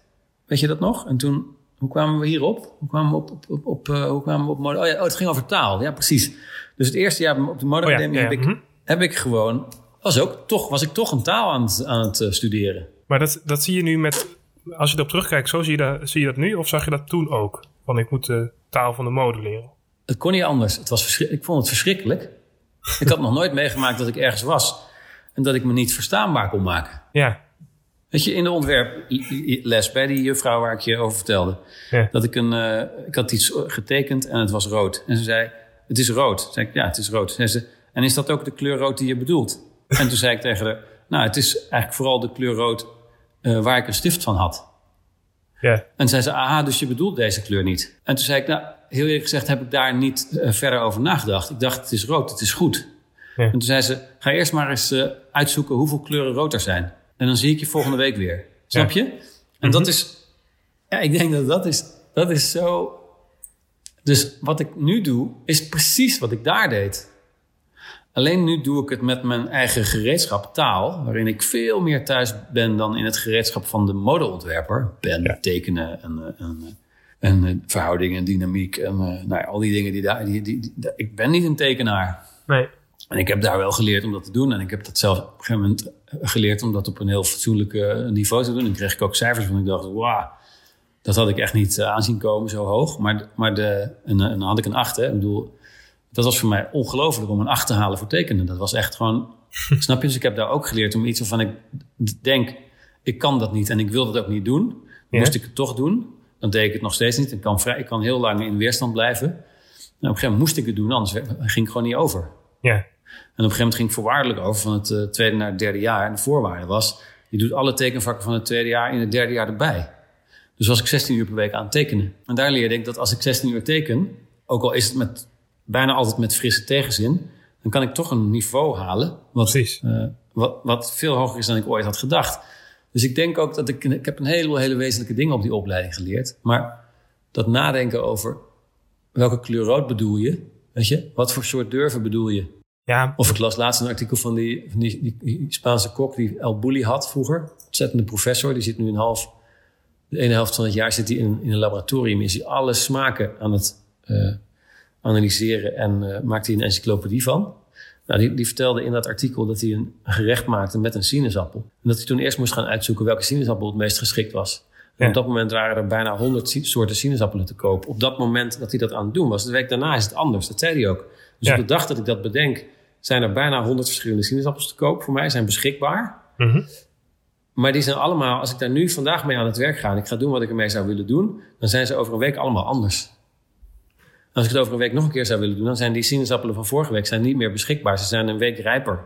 Weet je dat nog? En toen, hoe kwamen we hierop? Hoe kwamen we op, op, op, op, eh, hoe kwamen we op mode? Oh ja, oh, het ging over taal. Ja, precies. Dus het eerste jaar op de modeacademie Oh ja, ja, heb, ik, mhm. heb ik gewoon, was ook toch, was ik toch een taal aan het, aan het eh, studeren. Maar dat, dat zie je nu met... Als je erop terugkijkt, zo zie je, dat, zie je dat nu? Of zag je dat toen ook? Van ik moet de taal van de mode leren. Het kon niet anders. Het was verschri- ik vond het verschrikkelijk. *laughs* ik had nog nooit meegemaakt dat ik ergens was en dat ik me niet verstaanbaar kon maken. Ja, Weet je, in de ontwerples bij die juffrouw waar ik je over vertelde. Ja. Dat ik een, eh, ik had iets getekend en het was rood. En ze zei, het is rood. Toen zei ik, ja, het is rood. Zei ze, en is dat ook de kleur rood die je bedoelt? En toen zei ik tegen haar, nou, het is eigenlijk vooral de kleur rood eh, waar ik een stift van had. ja, En zei ze, aha, dus je bedoelt deze kleur niet. En toen zei ik, nou, heel eerlijk gezegd heb ik daar niet eh, verder over nagedacht. Ik dacht, het is rood, het is goed. Ja. En toen zei ze, ga eerst maar eens eh, uitzoeken hoeveel kleuren rood er zijn. En dan zie ik je volgende week weer. Snap je? En dat is, ja, ik denk dat dat is, dat is zo... Dus wat ik nu doe, is precies wat ik daar deed. Alleen nu doe ik het met mijn eigen gereedschap taal, waarin ik veel meer thuis ben dan in het gereedschap van de modeontwerper. Ja. tekenen en, eh, en, eh, en eh, verhouding en dynamiek en nou ja, al die dingen die daar. Die, die, die- ik ben niet een tekenaar. nee. En ik heb daar wel geleerd om dat te doen. En ik heb dat zelf op een gegeven moment eh, geleerd om dat op een heel fatsoenlijk niveau te doen. En kreeg ik ook cijfers van. Ik dacht, wauw, dat had ik echt niet eh, aanzien komen zo hoog. Maar, maar de, en, eh, en dan had ik een acht. Hè. Ik bedoel, dat was voor mij ongelooflijk om een acht te halen voor tekenen. Dat was echt gewoon, *laughs* snap je? Dus ik heb daar ook geleerd om iets waarvan ik denk, ik kan dat niet en ik wil dat ook niet doen. Dan Ja. Moest ik het toch doen, dan deed ik het nog steeds niet. Ik kan, vrij, ik kan heel lang in weerstand blijven. En op een gegeven moment moest ik het doen, anders ging ik gewoon niet over. Ja, En op een gegeven moment ging ik voorwaardelijk over van het eh, tweede naar het derde jaar. En de voorwaarde was je doet alle tekenvakken van het tweede jaar in het derde jaar erbij. Dus was ik 16 uur per week aan het tekenen. En daar leerde ik dat als ik 16 uur teken, ook al is het met, bijna altijd met frisse tegenzin, dan kan ik toch een niveau halen. Wat, eh, wat, wat veel hoger is dan ik ooit had gedacht. Dus ik denk ook dat ik, ik heb een heleboel hele wezenlijke dingen op die opleiding geleerd. Maar dat nadenken over welke kleur rood bedoel je, weet je, wat voor soort durven bedoel je. Ja, Of ik las laatst een artikel van die, van die, die, die Spaanse kok die El Bulli had vroeger. Ontzettende professor. Die zit nu een half, de ene helft van het jaar zit hij in, in een laboratorium. Is hij alle smaken aan het eh, analyseren en eh, maakt hij een encyclopedie van. Nou, die, die vertelde in dat artikel dat hij een gerecht maakte met een sinaasappel. En dat hij toen eerst moest gaan uitzoeken welke sinaasappel het meest geschikt was. En Ja. op dat moment waren er bijna honderd soorten sinaasappelen te koop. Op dat moment dat hij dat aan het doen was. De week daarna is het anders. Dat zei hij ook. Dus Ja. op de dag dat ik dat bedenk, zijn er bijna honderd verschillende sinaasappels te koop voor mij. Zijn beschikbaar. Mhm. Maar die zijn allemaal, als ik daar nu vandaag mee aan het werk ga en ik ga doen wat ik ermee zou willen doen, dan zijn ze over een week allemaal anders. Als ik het over een week nog een keer zou willen doen, dan zijn die sinaasappelen van vorige week zijn niet meer beschikbaar. Ze zijn een week rijper.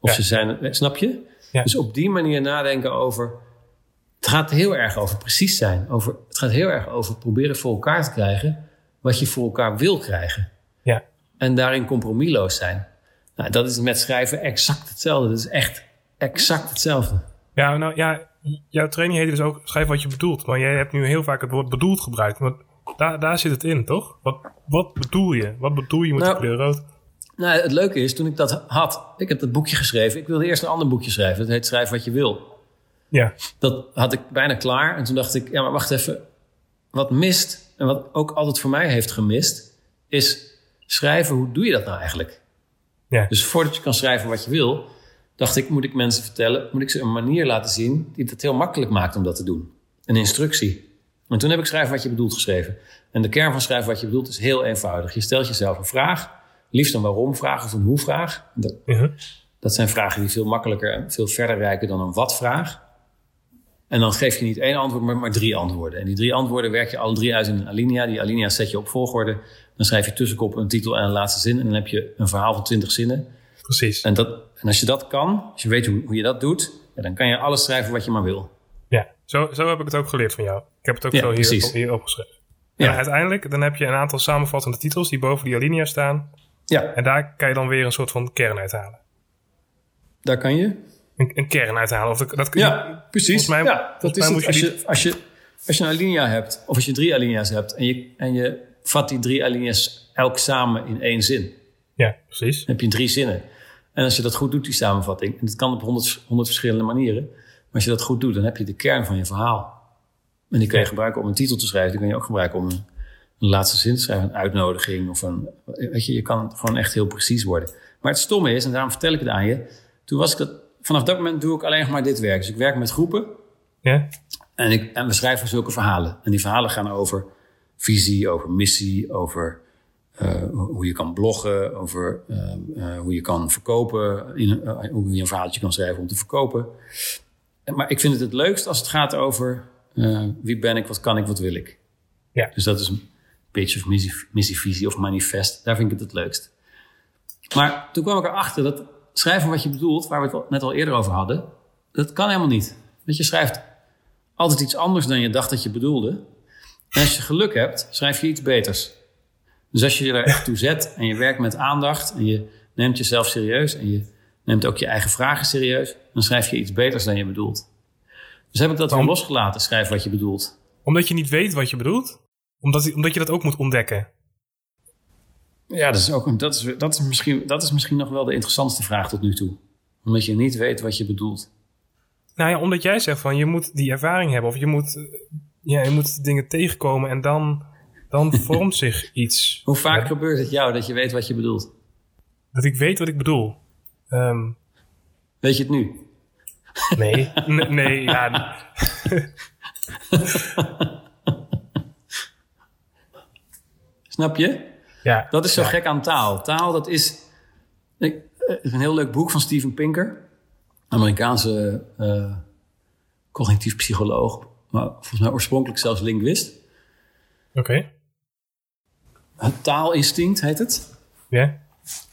Of Ja. ze zijn, eh, snap je? Ja. Dus op die manier nadenken over. Het gaat heel erg over precies zijn. Over, het gaat heel erg over proberen voor elkaar te krijgen wat je voor elkaar wil krijgen. En daarin compromisloos zijn. Nou, dat is met schrijven exact hetzelfde. Dat is echt exact hetzelfde. Ja, nou ja, jouw training heet dus ook schrijf wat je bedoelt. Maar jij hebt nu heel vaak het woord bedoeld gebruikt. Maar daar, daar zit het in, toch? Wat, wat bedoel je? Wat bedoel je met Nou, de kleur rood? Nou, het leuke is, toen ik dat had, ik heb dat boekje geschreven. Ik wilde eerst een ander boekje schrijven. Dat heet Schrijf wat je wil. Ja, Dat had ik bijna klaar. En toen dacht ik, ja, maar wacht even. Wat mist, en wat ook altijd voor mij heeft gemist, is schrijven. Hoe doe je dat nou eigenlijk? ja, Dus voordat je kan schrijven wat je wil, dacht ik, moet ik mensen vertellen, moet ik ze een manier laten zien die het heel makkelijk maakt om dat te doen. Een instructie. En toen heb ik schrijven wat je bedoelt geschreven. En de kern van schrijven wat je bedoelt is heel eenvoudig. Je stelt jezelf een vraag, liefst een waarom-vraag of een hoe-vraag. Dat, dat zijn vragen die veel makkelijker en veel verder reiken dan een wat-vraag. En dan geef je niet één antwoord, maar, maar drie antwoorden. En die drie antwoorden werk je alle drie uit in een alinea. Die alinea zet je op volgorde. Dan schrijf je tussenkop een titel en een laatste zin. En dan heb je een verhaal van twintig zinnen. precies. En, dat, en als je dat kan, als je weet hoe, hoe je dat doet, ja, dan kan je alles schrijven wat je maar wil. Ja, zo, zo heb ik het ook geleerd van jou. Ik heb het ook Ja, zo hier, precies. hier opgeschreven. Ja. En uiteindelijk, dan heb je een aantal samenvattende titels die boven die alinea staan. Ja, En daar kan je dan weer een soort van kern uithalen. daar kan je. Een, een kern uithalen. Of dat, dat kun je- Ja, precies. mij- ja, dat is het. Als je je, als, je, als je een alinea hebt, of als je drie alinea's hebt... en je, en je vat die drie alinea's elk samen in één zin... Ja, precies. Dan heb je drie zinnen. En als je dat goed doet, die samenvatting... en dat kan op honderd, honderd verschillende manieren... maar als je dat goed doet, dan heb je de kern van je verhaal. En die kun je gebruiken om een titel te schrijven. Die kun je ook gebruiken om een, een laatste zin te schrijven... een uitnodiging of een... Weet je, je kan gewoon echt heel precies worden. Maar het stomme is, en daarom vertel ik het aan je... toen was ik dat... Vanaf dat moment doe ik alleen nog maar dit werk. Dus ik werk met groepen... Ja, En, ik, en we schrijven zulke verhalen. En die verhalen gaan over visie, over missie, over eh, hoe je kan bloggen, over eh, eh, hoe je kan verkopen, in, hoe je een verhaaltje kan schrijven om te verkopen. En- Maar ik vind het het leukst als het gaat over wie ben ik, wat kan ik, wat wil ik. Ja. Dus dat is een pitch of missie, missie, visie of manifest. Daar vind ik het het leukst. Maar toen kwam ik erachter dat schrijven wat je bedoelt, waar we het net al eerder over hadden, dat kan helemaal niet. Want je schrijft altijd iets anders dan je dacht dat je bedoelde. En als je geluk hebt, schrijf je iets beters. Dus als je je er echt toe zet en je werkt met aandacht en je neemt jezelf serieus en je neemt ook je eigen vragen serieus, dan schrijf je iets beters dan je bedoelt. Dus heb ik dat weer Waarom? losgelaten, schrijf wat je bedoelt. omdat je niet weet wat je bedoelt. Omdat, omdat je dat ook moet ontdekken. Ja, dat is, ook een, dat, is, dat, is misschien, dat is misschien nog wel de interessantste vraag tot nu toe. Omdat je niet weet wat je bedoelt. Nou ja, omdat jij zegt van je moet die ervaring hebben. Of je moet, ja, je moet dingen tegenkomen en dan, dan *laughs* vormt zich iets. Hoe vaak Ja, gebeurt het jou dat je weet wat je bedoelt? dat ik weet wat ik bedoel. Ehm, Weet je het nu? nee, *laughs* nee, ja. *laughs* Snap je? Ja. Dat is zo Ja. gek aan taal. Taal, dat is ik, eh, een heel leuk boek van Steven Pinker. Amerikaanse eh, cognitief psycholoog. Maar volgens mij oorspronkelijk zelfs linguist. Oké, Het taalinstinct heet het. ja.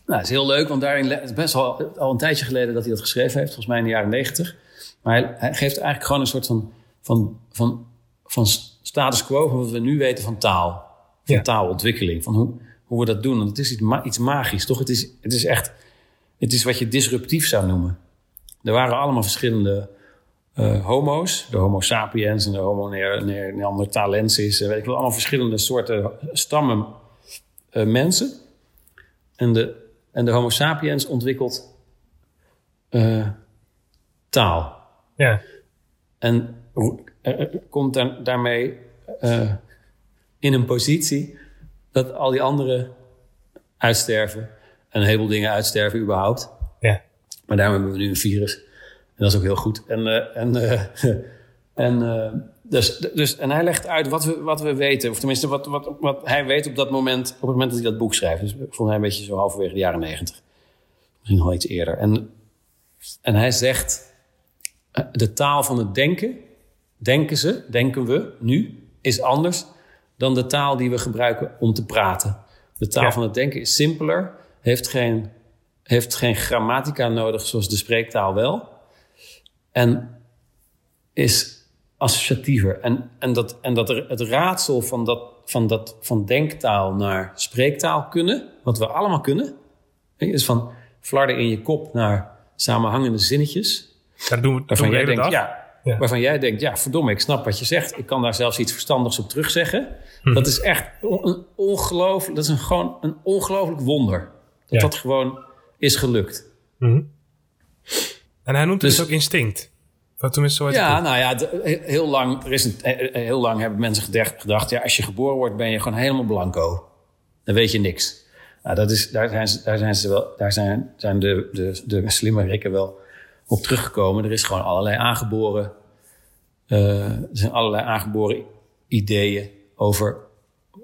Nou, dat is heel leuk, want daarin het is best wel al een tijdje geleden dat hij dat geschreven heeft, volgens mij in de jaren negentig. Maar hij, hij geeft eigenlijk gewoon een soort van, van, van, van status quo van wat we nu weten van taal. Van taalontwikkeling. Van hoe, hoe we dat doen. Want het is iets, ma- iets magisch, toch? Het is, het is echt... Het is wat je disruptief zou noemen. Er waren allemaal verschillende eh, homo's. De homo sapiens en de homo neanderthalensis. en weet ik wel, allemaal verschillende soorten stammen eh, mensen. En de, en de homo sapiens ontwikkelt eh, taal. Ja. En komt daar, daarmee eh, in een positie dat al die anderen uitsterven. En een heleboel dingen uitsterven überhaupt. Ja. Maar daarom hebben we nu een virus. En dat is ook heel goed. En, eh, en, eh, *laughs* en, eh, dus, dus, en hij legt uit wat we, wat we weten. Of tenminste, wat, wat, wat hij weet op dat moment, op het moment dat hij dat boek schrijft. Dus volgens mij een beetje zo halverwege de jaren negentig. Misschien nog wel iets eerder. En, en hij zegt, de taal van het denken, denken ze, denken we nu, is anders dan de taal die we gebruiken om te praten. De taal Ja. van het denken is simpeler, heeft geen, heeft geen grammatica nodig zoals de spreektaal wel. En is associatiever. En, en, dat, en dat er het raadsel van, dat, van, dat, van denktaal naar spreektaal kunnen, wat we allemaal kunnen, dus van flarden in je kop naar samenhangende zinnetjes, Dat doen we, dat doen we denkt, ja, Ja. waarvan jij denkt, ja, verdomme, ik snap wat je zegt. Ik kan daar zelfs iets verstandigs op terugzeggen. Hm. Dat is echt een ongelooflijk, dat is een, gewoon een ongelooflijk wonder. Dat Ja. dat gewoon is gelukt. Mhm. En hij noemt het Dus- dus ook instinct. Wat tenminste zo heet het Ja, nou ja, heel lang, er is een, heel lang hebben mensen gedacht, gedacht, ja, als je geboren wordt, ben je gewoon helemaal blanco. Dan weet je niks. Nou, dat is, daar zijn, ze- daar zijn, ze wel, daar zijn, zijn de, de, de slimme rikken wel op teruggekomen. Er is gewoon allerlei aangeboren, eh, zijn allerlei aangeboren ideeën over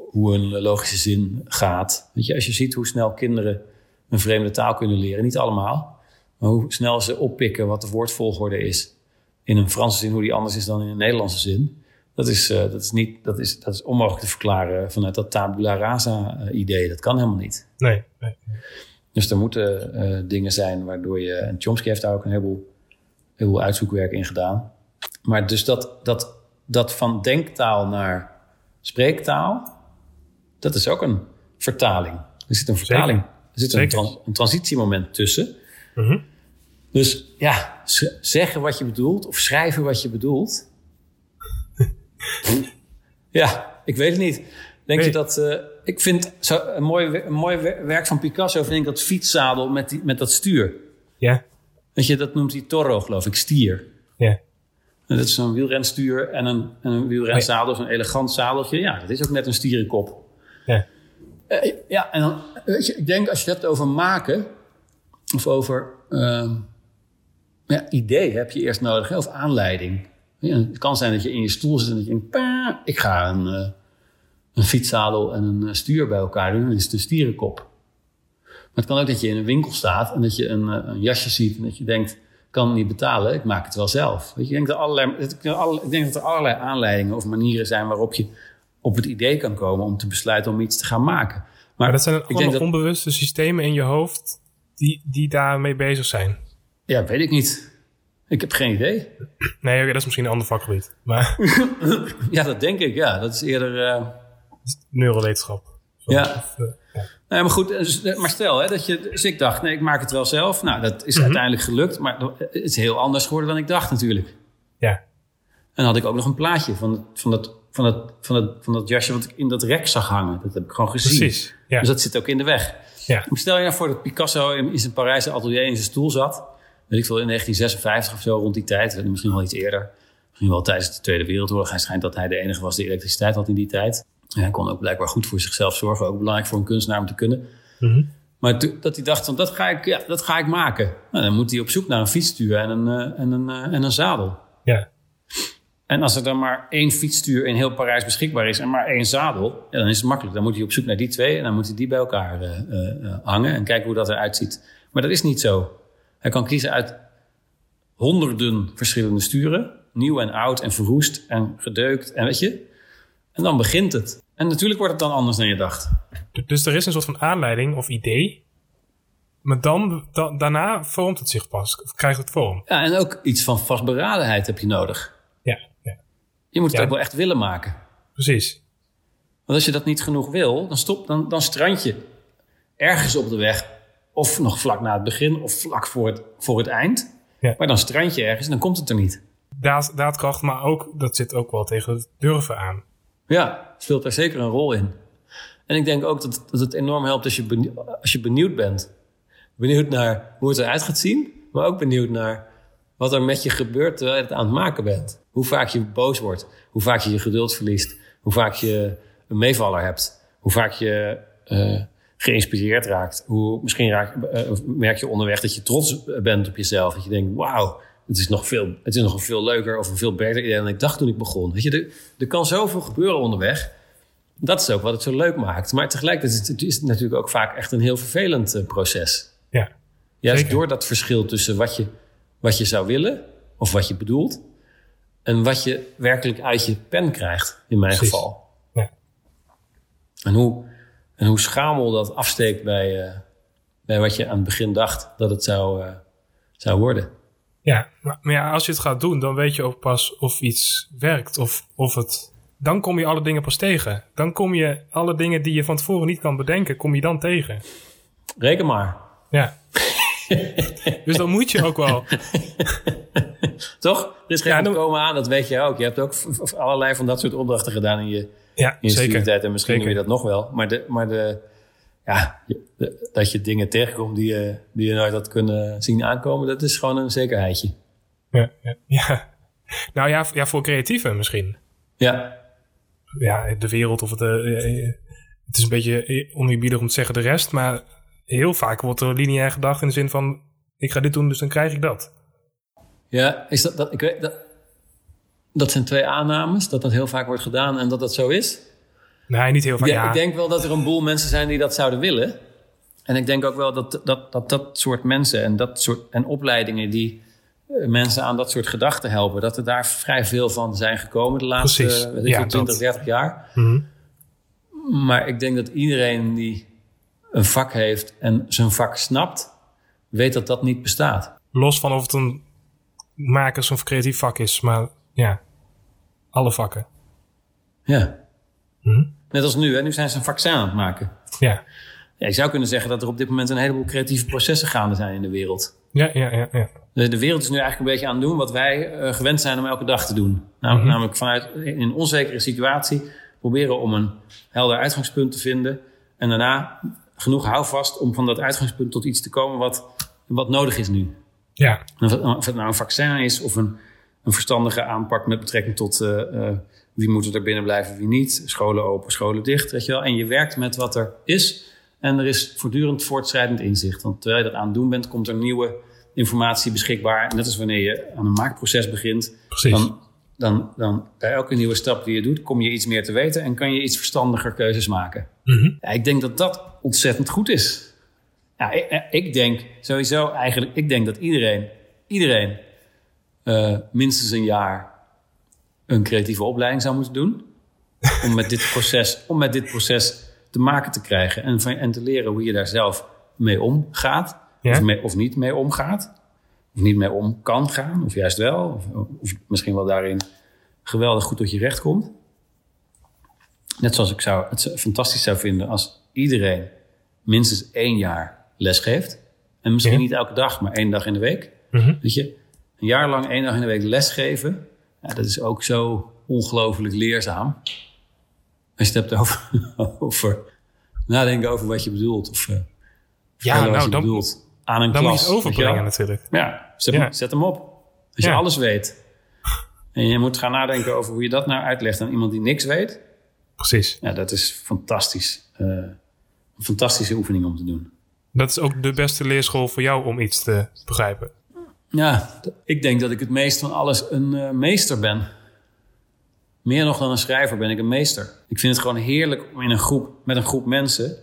hoe een logische zin gaat. Weet je, als je ziet hoe snel kinderen een vreemde taal kunnen leren, niet allemaal, maar hoe snel ze oppikken wat de woordvolgorde is in een Franse zin, hoe die anders is dan in een Nederlandse zin. Dat is, eh, dat is, niet, dat is, dat is onmogelijk te verklaren vanuit dat tabula rasa eh, idee. Dat kan helemaal niet. Nee, nee. Dus er moeten eh, dingen zijn waardoor je... En Chomsky heeft daar ook een heleboel, heleboel uitzoekwerk in gedaan. Maar dus dat, dat, dat van denktaal naar spreektaal... dat is ook een vertaling. Er zit een vertaling. Er zit een, Zeker. trans- een transitiemoment tussen. Mhm. Dus ja, zeggen wat je bedoelt of schrijven wat je bedoelt. *laughs* ja, ik weet het niet. Denk Nee. je dat... eh, ik vind zo een mooi, een mooi we- werk van Picasso... vind ik dat fietszadel met, die, met dat stuur. Ja, Weet je, dat noemt hij toro, geloof ik, stier. ja. En dat is zo'n wielrenstuur en een, en een wielrenzadel, zo'n elegant zadeltje. Ja, dat is ook net een stierenkop. ja. Eh, ja, en dan, weet je, ik denk als je het hebt over maken, of over ehm, ja, idee heb je eerst nodig, hè, of aanleiding. Ja, het kan zijn dat je in je stoel zit en dat je denkt, "Pa, ik ga een, eh, een fietszadel en een eh, stuur bij elkaar doen, dan is het een stierenkop. Maar het kan ook dat je in een winkel staat en dat je een, eh, een jasje ziet en dat je denkt, kan het niet betalen, ik maak het wel zelf. Weet je, ik, denk dat allerlei, ik denk dat er allerlei aanleidingen of manieren zijn waarop je op het idee kan komen om te besluiten om iets te gaan maken. Maar dat zijn allemaal onbewuste systemen in je hoofd die, die daarmee bezig zijn. ja, weet ik niet. Ik heb geen idee. Nee, dat is misschien een ander vakgebied. Maar *laughs* Ja, dat denk ik. Ja, dat is eerder. eh, neurowetenschap. Zo, Ja. of, eh, ja. Nee, maar goed, dus, eh, maar stel hè, dat je. Dus ik dacht, nee, ik maak het wel zelf. Nou, dat Mhm. is uiteindelijk gelukt, maar het is heel anders geworden dan ik dacht natuurlijk. ja. En dan had ik ook nog een plaatje van, van, dat, van, het, van, het, van dat jasje wat ik in dat rek zag hangen. Dat heb ik gewoon gezien. Precies. Ja. Dus dat zit ook in de weg. Ja. Maar stel je nou voor dat Picasso in, in zijn Parijse atelier in zijn stoel zat. Weet ik veel, in 1956 of zo, rond die tijd. Misschien wel iets eerder. Misschien wel tijdens de Tweede Wereldoorlog. Hij schijnt dat hij de enige was die elektriciteit had in die tijd. En hij kon ook blijkbaar goed voor zichzelf zorgen. Ook belangrijk voor een kunstenaar om te kunnen. Mhm. Maar dat hij dacht, van, dat, ga ik, ja, dat ga ik maken. Nou, dan moet hij op zoek naar een fietsstuur en een, eh, en een, eh, en een zadel. ja. En als er dan maar één fietsstuur in heel Parijs beschikbaar is en maar één zadel, ja, dan is het makkelijk. Dan moet hij op zoek naar die twee en dan moet hij die bij elkaar eh, hangen en kijken hoe dat eruit ziet. Maar dat is niet zo. Hij kan kiezen uit honderden verschillende sturen, nieuw en oud en verroest en gedeukt en weet je. En dan begint het. En natuurlijk wordt het dan anders dan je dacht. Dus er is een soort van aanleiding of idee. Maar dan, da- daarna vormt het zich pas, of krijgt het vorm. Ja, en ook iets van vastberadenheid heb je nodig. Ja, ja. Je moet het Ja. ook wel echt willen maken. precies. Want als je dat niet genoeg wil, dan, stop, dan, dan strand je ergens op de weg. Of nog vlak na het begin, of vlak voor het, voor het eind. Ja. Maar dan strand je ergens en dan komt het er niet. Daad, daadkracht, maar ook, dat zit ook wel tegen het durven aan. Ja, speelt daar zeker een rol in. En ik denk ook dat, dat het enorm helpt als je, benieuwd, als je benieuwd bent. Benieuwd naar hoe het eruit gaat zien, maar ook benieuwd naar wat er met je gebeurt terwijl je het aan het maken bent. Hoe vaak je boos wordt, hoe vaak je je geduld verliest, hoe vaak je een meevaller hebt, hoe vaak je eh, geïnspireerd raakt. Hoe, misschien raak, eh, merk je onderweg dat je trots bent op jezelf. Dat je denkt, wauw, het is nog veel, het is nog een veel leuker of een veel beter idee dan ik dacht toen ik begon. Weet je, er, er kan zoveel gebeuren onderweg. Dat is ook wat het zo leuk maakt. Maar tegelijkertijd is het, is het natuurlijk ook vaak echt een heel vervelend eh, proces. Ja, Juist Zeker. door dat verschil tussen wat je, wat je zou willen of wat je bedoelt en wat je werkelijk uit je pen krijgt, in mijn Precies. geval. Ja. En hoe, en hoe schamel dat afsteekt bij, eh, bij wat je aan het begin dacht dat het zou, eh, zou worden. Ja. Maar, maar ja, als je het gaat doen, dan weet je ook pas of iets werkt. Of, of het... Dan kom je alle dingen pas tegen. Dan kom je alle dingen die je van tevoren niet kan bedenken, kom je dan tegen. Reken maar. Ja. *laughs* dus dan moet je ook wel. Toch? Er is geen Ja, dan- komen aan, dat weet je ook. Je hebt ook allerlei van dat soort opdrachten gedaan in je, Ja, in je zeker. En misschien Zeker. doe je dat nog wel. Maar, de, maar de, ja, dat je dingen tegenkomt die je, die je nooit had kunnen zien aankomen, dat is gewoon een zekerheidje. Ja, ja, ja. *laughs* Nou ja, ja, voor creatieven misschien. Ja, Ja, de wereld of het... eh, eh, het is een beetje eh, oneerbiedig om te zeggen de rest, maar heel vaak wordt er lineair gedacht in de zin van... ik ga dit doen, dus dan krijg ik dat. ja is dat, dat, ik weet, dat, dat zijn twee aannames, dat dat heel vaak wordt gedaan en dat dat zo is. Nee, niet heel vaak. Ja, Ja, Ik denk wel dat er een boel mensen zijn die dat zouden willen. En ik denk ook wel dat dat, dat, dat soort mensen en, dat soort, en opleidingen die eh, mensen aan dat soort gedachten helpen, dat er daar vrij veel van zijn gekomen de laatste Precies. weet ik Ja, veel, 20, dat. 30 jaar. Mhm. Maar ik denk dat iedereen die een vak heeft en zijn vak snapt, weet dat dat niet bestaat. Los van of het een makers- of creatief vak is, maar ja, alle vakken. Ja. Mhm. Net als nu, hè? nu zijn ze een vaccin aan het maken. Ja, Ja, je zou kunnen zeggen dat er op dit moment een heleboel creatieve processen gaande zijn in de wereld. ja, ja, ja. ja. De, de wereld is nu eigenlijk een beetje aan het doen wat wij eh, gewend zijn om elke dag te doen. Namelijk, Mhm. namelijk vanuit in een onzekere situatie proberen om een helder uitgangspunt te vinden. En daarna genoeg houvast om van dat uitgangspunt tot iets te komen wat, wat nodig is nu. ja. Of het, of het nou een vaccin is of een, een verstandige aanpak met betrekking tot eh, eh, wie moet er binnen blijven, wie niet. Scholen open, scholen dicht, weet je wel. En je werkt met wat er is en er is voortdurend voortschrijdend inzicht. Want terwijl je dat aan het doen bent, komt er nieuwe informatie beschikbaar. Net als wanneer je aan een maakproces begint, Precies. dan, dan, dan bij elke nieuwe stap die je doet, kom je iets meer te weten en kan je iets verstandiger keuzes maken. Mhm. Ja, ik denk dat dat ontzettend goed is. Ja, ik, ik denk sowieso eigenlijk, ik denk dat iedereen, iedereen eh, minstens een jaar een creatieve opleiding zou moeten doen. om, met dit proces, om met dit proces te maken te krijgen en, van, en te leren hoe je daar zelf mee omgaat. Ja. Of, mee, of niet mee omgaat. Of niet mee om kan gaan, of juist wel. Of, of misschien wel daarin geweldig goed tot je recht komt. Net zoals ik zou, het fantastisch zou vinden als iedereen minstens één jaar les geeft. En misschien Ja. niet elke dag, maar één dag in de week. Mhm. Weet je, een jaar lang één dag in de week les geven. Ja, dat is ook zo ongelooflijk leerzaam. Als je het hebt over, *laughs* over nadenken over wat je bedoelt. Of eh, Ja, nou, je dan, bedoelt aan een dan moet klas. je het weet je overbrengen natuurlijk. Ja, zet, Ja. Hem, zet hem op. Als Ja. je alles weet. En je moet gaan nadenken over hoe je dat nou uitlegt aan iemand die niks weet. Precies. Ja, dat is fantastisch. Eh, een fantastische oefening om te doen. Dat is ook de beste leerschool voor jou om iets te begrijpen. Ja, ik denk dat ik het meest van alles een eh, meester ben. Meer nog dan een schrijver ben ik een meester. Ik vind het gewoon heerlijk om in een groep, met een groep mensen...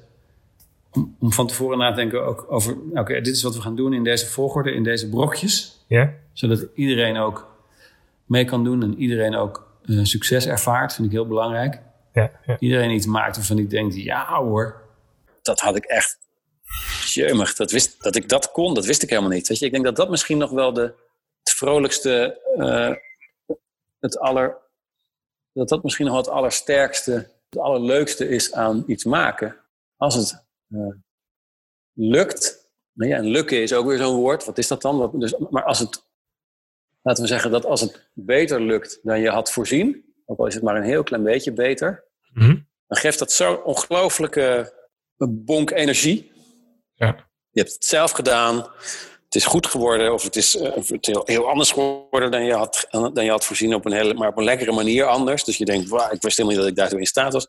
om, om van tevoren na te denken ook over... oké, dit is wat we gaan doen in deze volgorde, in deze brokjes. Ja? Zodat iedereen ook mee kan doen en iedereen ook eh, succes ervaart. Vind ik heel belangrijk. Ja, ja. Iedereen iets maakt waarvan ik denk, ja hoor, dat had ik echt jemig, dat, wist, dat ik dat kon, dat wist ik helemaal niet. Weet je, ik denk dat dat misschien nog wel de, het vrolijkste, uh, het aller, dat dat misschien nog wel het allersterkste, het allerleukste is aan iets maken. Als het uh, lukt, nou ja, en lukken is ook weer zo'n woord, wat is dat dan? Dus, maar als het, laten we zeggen dat als het beter lukt dan je had voorzien, ook al is het maar een heel klein beetje beter, mm dan geeft dat zo'n ongelooflijke bonk energie. Ja. Je hebt het zelf gedaan. Het is goed geworden of het is, uh, heel, heel, anders geworden dan je, had, dan je had voorzien, op een hele, maar op een lekkere manier anders. Dus je denkt, wow, ik wist helemaal niet dat ik daartoe in staat was.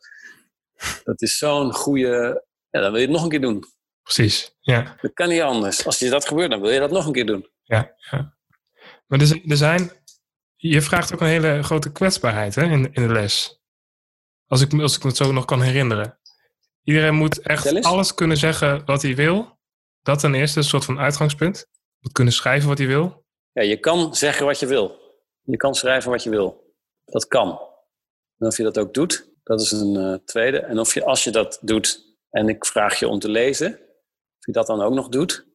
Dat is zo'n goede. Ja, dan wil je het nog een keer doen. Precies, ja. Dat kan niet anders. Als je dat gebeurt, dan wil je dat nog een keer doen. Ja, ja. Maar er, er zijn. Je vraagt ook een hele grote kwetsbaarheid hè, in, in de les. Als ik, als ik me het zo nog kan herinneren. Iedereen moet echt alles kunnen zeggen wat hij wil. Dat ten eerste, een soort van uitgangspunt. Moet kunnen schrijven wat hij wil. Ja, je kan zeggen wat je wil. Je kan schrijven wat je wil. Dat kan. En of je dat ook doet, dat is een uh, tweede. En of je, als je dat doet en ik vraag je om te lezen, of je dat dan ook nog doet.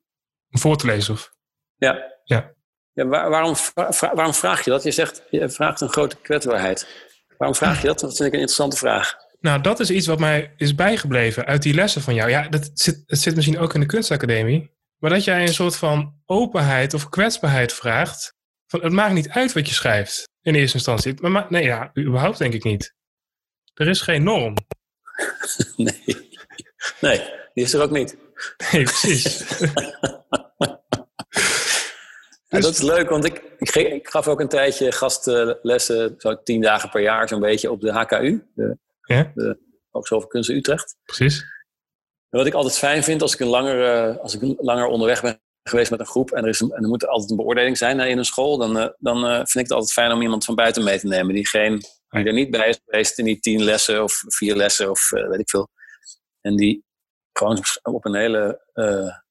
Om voor te lezen of? Ja. ja. ja waar, waarom, waarom vraag je dat? Je zegt, je vraagt een grote kwetsbaarheid. Waarom vraag je dat? Dat vind ik een interessante vraag. Nou, dat is iets wat mij is bijgebleven uit die lessen van jou. Ja, dat zit, het zit misschien ook in de kunstacademie. Maar dat jij een soort van openheid of kwetsbaarheid vraagt. Van, het maakt niet uit wat je schrijft in eerste instantie. Maar, nee, ja, überhaupt denk ik niet. Er is geen norm. *laughs* nee. Nee, die is er ook niet. Nee, precies. *laughs* Ja, dat is leuk, want ik, ik, ik, gaf ook een tijdje gastlessen, zo tien dagen per jaar zo'n beetje, op de HKU, de, ja? de Hogeschool voor Kunst Utrecht. Precies. En wat ik altijd fijn vind, als ik, een langer, als ik langer onderweg ben geweest met een groep en er, is een, en er moet altijd een beoordeling zijn in een school, dan, eh, dan vind ik het altijd fijn om iemand van buiten mee te nemen die, geen, die er niet bij is geweest in die tien lessen of vier lessen of weet ik veel. En die gewoon op een hele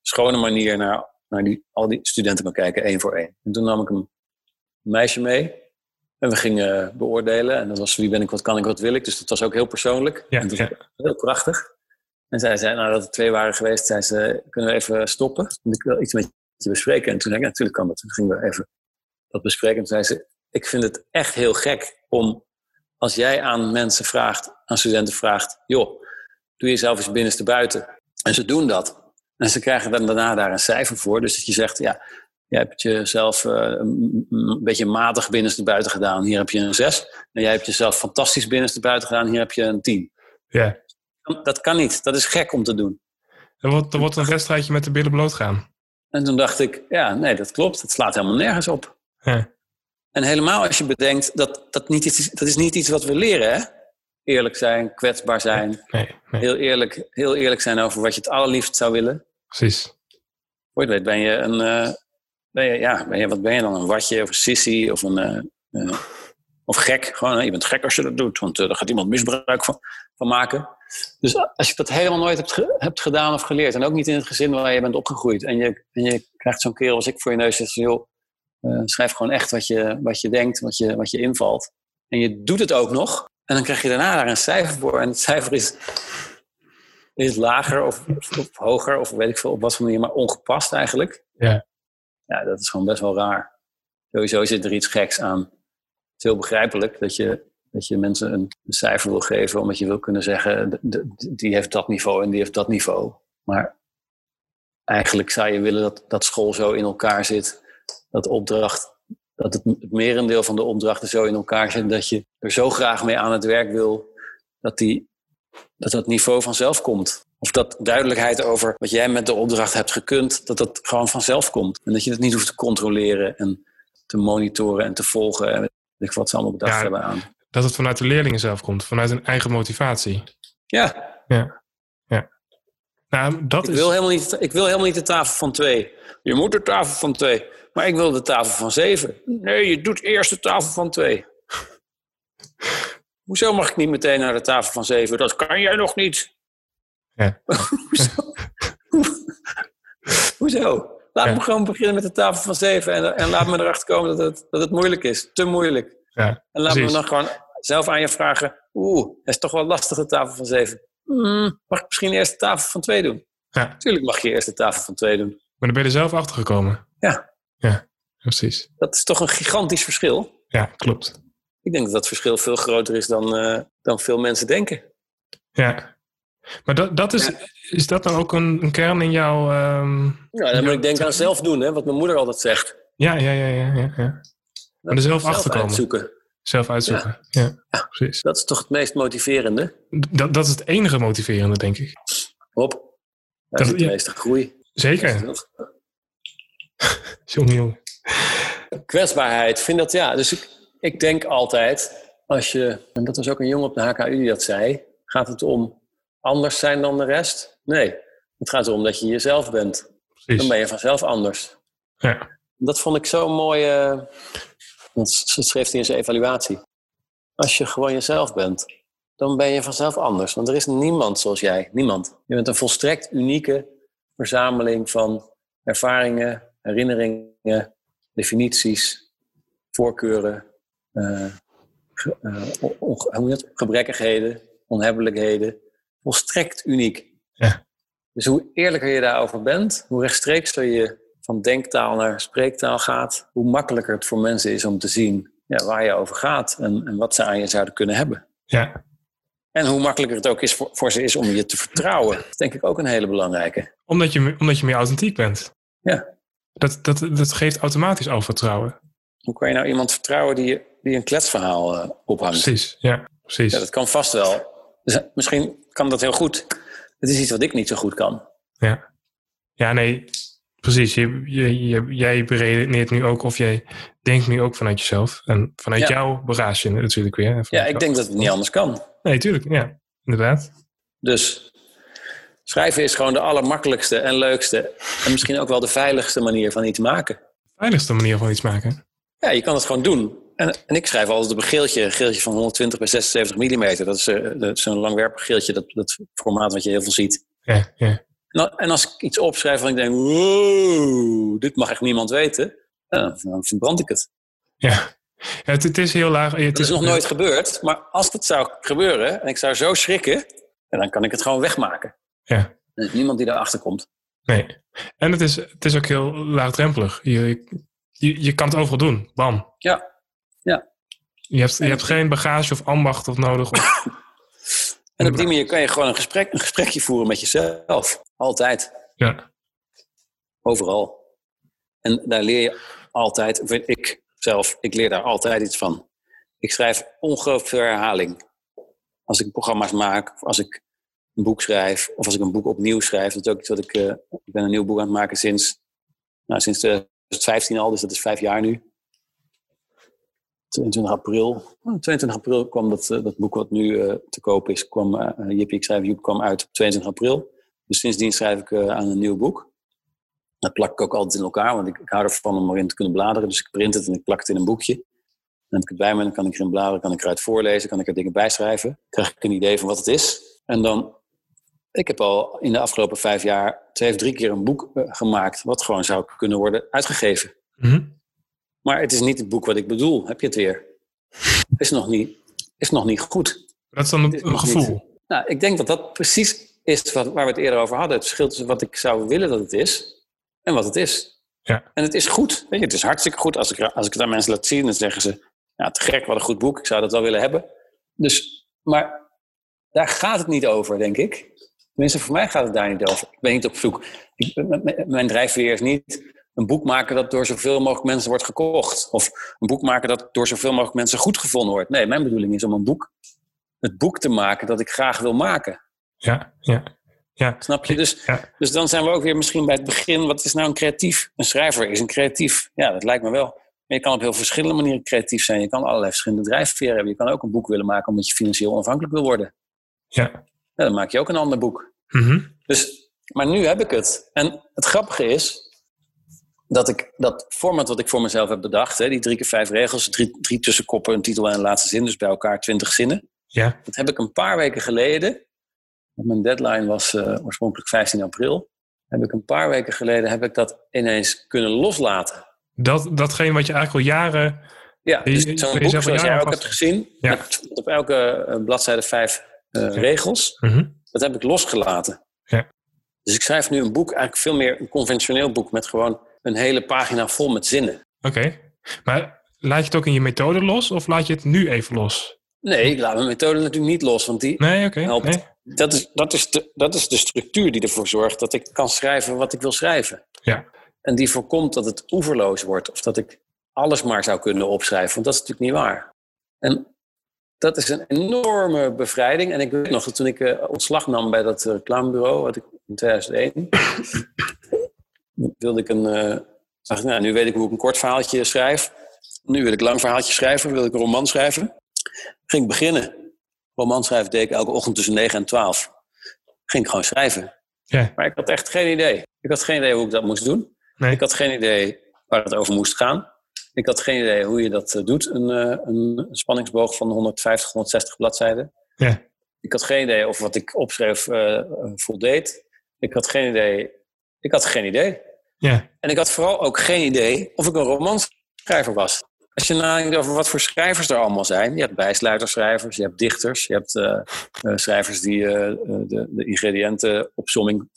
schone manier naar naar die, al die studenten kan kijken, één voor één. En toen nam ik een meisje mee. En we gingen beoordelen. En dat was wie ben ik, wat kan ik, wat wil ik. Dus dat was ook heel persoonlijk. Ja, en dat ja. was heel prachtig. En zij zei, nou dat er twee waren geweest, zei ze, kunnen we even stoppen? Want ik wil iets met je bespreken. En toen zei ik, ja, natuurlijk kan dat. Toen gingen we even dat bespreken. En toen zei ze, ik vind het echt heel gek om, als jij aan mensen vraagt, aan studenten vraagt, joh, doe jezelf eens binnenste buiten. En ze doen dat. En ze krijgen dan daarna daar een cijfer voor. Dus dat je zegt, ja, je hebt jezelf uh, een beetje matig binnenste buiten gedaan. Hier heb je een 6. En jij hebt jezelf fantastisch binnenste buiten gedaan. Hier heb je een 10. Ja. Dat kan niet. Dat is gek om te doen. Er wordt, er wordt een wedstrijdje met de billen bloot gaan. En toen dacht ik, ja, nee, dat klopt. Het slaat helemaal nergens op. Ja. En helemaal als je bedenkt, dat, dat, niet iets, dat is niet iets wat we leren, hè? Eerlijk zijn, kwetsbaar zijn. Nee, nee. Heel, eerlijk, heel eerlijk zijn over wat je het allerliefst zou willen. Precies. Voor je weet ben je een, uh, je, ja, ben je, wat ben je dan? Een watje of een sissy of een, uh, uh, of gek. Gewoon, je bent gek als je dat doet, want daar gaat iemand misbruik van, maken. Dus als je dat helemaal nooit hebt, hebt gedaan of geleerd, en ook niet in het gezin waar je bent opgegroeid, en je, en je krijgt zo'n kerel als ik voor je neus, zegt joh, schrijf gewoon echt wat je, wat je denkt, wat je, wat je invalt. En je doet het ook nog, en dan krijg je daarna daar een cijfer voor. En het cijfer is is lager of, of, of, hoger, of weet ik veel, op wat voor manier, maar ongepast eigenlijk. Ja. Ja, dat is gewoon best wel raar. Sowieso zit er iets geks aan. Het is heel begrijpelijk dat je, dat je mensen een, cijfer wil geven, omdat je wil kunnen zeggen, die heeft dat niveau en die heeft dat niveau. Maar eigenlijk zou je willen dat, dat school zo in elkaar zit, dat opdracht, dat het, het merendeel van de opdrachten zo in elkaar zit, dat je er zo graag mee aan het werk wil, dat die dat dat niveau vanzelf komt. Of dat duidelijkheid over wat jij met de opdracht hebt gekund, dat dat gewoon vanzelf komt. En dat je dat niet hoeft te controleren en te monitoren en te volgen. En weet ik wat ze allemaal bedacht Ja, hebben aan. Dat het vanuit de leerlingen zelf komt, vanuit hun eigen motivatie. Ja, Ja. ja. Nou, dat ik is. wil, helemaal niet, ik wil helemaal niet de tafel van twee. Je moet de tafel van twee. Maar ik wil de tafel van zeven. Nee, je doet eerst de tafel van twee. *laughs* Hoezo mag ik niet meteen naar de tafel van zeven? Dat kan jij nog niet. Ja. *laughs* Hoezo? *laughs* Hoezo? Laat Ja. me gewoon beginnen met de tafel van zeven. En, en laat me erachter komen dat het, dat het moeilijk is. Te moeilijk. Ja, En laat me dan gewoon zelf aan je vragen. Oeh, het is toch wel lastig de tafel van zeven. Hmm, mag ik misschien eerst de tafel van twee doen? Ja. Natuurlijk mag je eerst de tafel van twee doen. Maar dan ben je er zelf achter gekomen. Ja. Ja, precies. Dat is toch een gigantisch verschil. Ja, klopt. Ik denk dat dat verschil veel groter is dan, eh, dan veel mensen denken. Ja. Maar dat, dat is, is dat dan ook een, een kern in jouw... ehm, Ja, dan moet ik denken aan zelf doen, hè, wat mijn moeder altijd zegt. Ja, ja, ja, ja, ja. ja. Maar er zelf achter komen. uitzoeken. Zelf uitzoeken. Ja, precies. Dat is toch het meest motiverende? Dat, dat is het enige motiverende, denk ik. Hop. Dat- zit de meeste groei. Zeker. *laughs* Jongen, jongen. Kwetsbaarheid, ik vind dat ja. Dus ik, ik denk altijd, als je, en dat was ook een jongen op de HKU die dat zei, gaat het om anders zijn dan de rest? Nee, het gaat erom dat je jezelf bent. Dan Precies. ben je vanzelf anders. Ja. Dat vond ik zo'n mooie, dat schreef hij in zijn evaluatie. Als je gewoon jezelf bent, dan ben je vanzelf anders. Want er is niemand zoals jij, niemand. Je bent een volstrekt unieke verzameling van ervaringen, herinneringen, definities, voorkeuren, dat? gebrekkigheden, onhebbelijkheden. Volstrekt uniek. Ja. Dus hoe eerlijker je daarover bent, hoe rechtstreekser je van denktaal naar spreektaal gaat, hoe makkelijker het voor mensen is om te zien ja, waar je over gaat en, en wat ze aan je zouden kunnen hebben. Ja. En hoe makkelijker het ook is voor, voor ze is om je te vertrouwen. Dat is denk ik ook een hele belangrijke. Omdat, je, omdat je meer authentiek bent. Ja. Dat, dat, dat geeft automatisch al vertrouwen. Hoe kan je nou iemand vertrouwen die, die een kletsverhaal eh, ophangt? Precies. Ja, precies. Ja, dat kan vast wel. Dus, eh, misschien kan dat heel goed. Het is iets wat ik niet zo goed kan. Ja, ja nee, precies. Je, je, je, jij beredeneert nu ook, of jij denkt nu ook vanuit jezelf. En vanuit Ja. jou beraas je natuurlijk weer. Ja, ik jou. denk dat het niet anders kan. Nee, tuurlijk. Ja, inderdaad. Dus schrijven is gewoon de allermakkelijkste en leukste. En misschien ook wel de veiligste manier van iets maken. Veiligste manier van iets maken. Ja, je kan het gewoon doen. En, en ik schrijf altijd op een geeltje, een geeltje van 120 bij 76 mm. Dat is, eh, dat is zo'n langwerpig geeltje, dat, dat formaat wat je heel veel ziet. Ja, ja. En, en als ik iets opschrijf en ik denk, wow, dit mag echt niemand weten. dan verbrand ik het. ja. ja het, het is heel laag. Het Het is nog nooit gebeurd, maar als het zou gebeuren en ik zou zo schrikken, dan kan ik het gewoon wegmaken. Ja, Er is niemand die daarachter komt. nee. En het is, het is ook heel laagdrempelig. Je, je, je kan het overal doen. Bam. Ja. Je hebt, je hebt geen bagage of ambacht of nodig. Of, *coughs* En op die manier kan je gewoon een, gesprek, een gesprekje voeren met jezelf. Altijd. ja, Overal. En daar leer je altijd, of ik zelf, ik leer daar altijd iets van. Ik schrijf ongelooflijk veel herhaling. Als ik programma's maak, of als ik een boek schrijf, of als ik een boek opnieuw schrijf. Dat is ook iets wat ik, eh, ik ben een nieuw boek aan het maken sinds, nou, sinds 2015 al, dus dat is vijf jaar nu. 22 april. Oh, 22 april kwam dat, eh, dat boek wat nu eh, te koop is, kwam, eh Jippie, ik schrijf Joep, kwam uit op 22 april. Dus sindsdien schrijf ik aan een nieuw boek. Dat plak ik ook altijd in elkaar, want ik, ik hou ervan om erin te kunnen bladeren. Dus ik print het en ik plak het in een boekje. Dan heb ik het bij me, dan kan ik erin bladeren, kan ik eruit voorlezen, kan ik er dingen bij schrijven. Krijg ik een idee van wat het is. En dan, ik heb al in de afgelopen vijf jaar twee of drie keer een boek gemaakt, wat gewoon zou kunnen worden uitgegeven. Mhm. Maar het is niet het boek wat ik bedoel. Heb je het weer? Is nog niet, is nog niet goed. Dat is dan is een, gevoel. Nou, ik denk dat dat precies is wat, waar we het eerder over hadden. Het verschil tussen wat ik zou willen dat het is en wat het is. Ja. En het is goed. Weet je, het is hartstikke goed. Als ik, als ik het aan mensen laat zien, dan zeggen ze... Ja, te gek, wat een goed boek. Ik zou dat wel willen hebben. Dus, maar daar gaat het niet over, denk ik. Tenminste, voor mij gaat het daar niet over. Ik ben niet op zoek. Ik, mijn drijfveer is niet een boek maken dat door zoveel mogelijk mensen wordt gekocht. Of een boek maken dat door zoveel mogelijk mensen goed gevonden wordt. Nee, mijn bedoeling is om een boek, het boek te maken dat ik graag wil maken. Ja, ja. Ja, Snap je? Dus, Ja. dus dan zijn we ook weer misschien bij het begin. Wat is nou een creatief? Een schrijver is een creatief. Ja, dat lijkt me wel. Maar je kan op heel verschillende manieren creatief zijn. Je kan allerlei verschillende drijfveren hebben. Je kan ook een boek willen maken omdat je financieel onafhankelijk wil worden. ja. Ja, dan maak je ook een ander boek. Mhm. Dus, maar nu heb ik het. En het grappige is dat ik dat format wat ik voor mezelf heb bedacht, hè, die drie keer vijf regels, drie, drie tussenkoppen, een titel en een laatste zin, dus bij elkaar twintig zinnen. Ja, Dat heb ik een paar weken geleden, want mijn deadline was eh, oorspronkelijk 15 april, heb ik een paar weken geleden heb ik dat ineens kunnen loslaten. dat, datgene wat je eigenlijk al jaren... Ja, dus zo'n boek zoals jij ook vast- hebt gezien, Ja. met op elke eh, bladzijde vijf eh, regels, Mhm. dat heb ik losgelaten. Ja. Dus ik schrijf nu een boek, eigenlijk veel meer een conventioneel boek met gewoon een hele pagina vol met zinnen. Oké, maar laat je het ook in je methode los of laat je het nu even los? Nee, ik laat mijn methode natuurlijk niet los, want die Nee, oké. helpt. nee. Dat, is, dat, is de, dat is de structuur die ervoor zorgt dat ik kan schrijven wat ik wil schrijven. Ja. En die voorkomt dat het oeverloos wordt of dat ik alles maar zou kunnen opschrijven, want dat is natuurlijk niet waar. En dat is een enorme bevrijding. En ik weet nog dat toen ik eh, ontslag nam bij dat eh, reclamebureau, wat ik in 2001, wilde ik een. eh, dacht nou, nu weet ik hoe ik een kort verhaaltje schrijf. Nu wil ik een lang verhaaltje schrijven, wil ik een roman schrijven. Ging ik beginnen. Roman schrijven deed ik elke ochtend tussen 9 en 12. Ging ik gewoon schrijven. Ja, Maar ik had echt geen idee. Ik had geen idee hoe ik dat moest doen. nee. Ik had geen idee waar het over moest gaan. Ik had geen idee hoe je dat eh, doet, een, eh, een spanningsboog van 150, 160 bladzijden. Ja. Ik had geen idee of wat ik opschreef voldeed. Ik had geen idee. Ik had geen idee. Ja, En ik had vooral ook geen idee of ik een romanschrijver was. Als je nadenkt over wat voor schrijvers er allemaal zijn. Je hebt bijsluiterschrijvers, je hebt dichters, je hebt eh, eh, schrijvers die eh, de, de ingrediëntenopsomming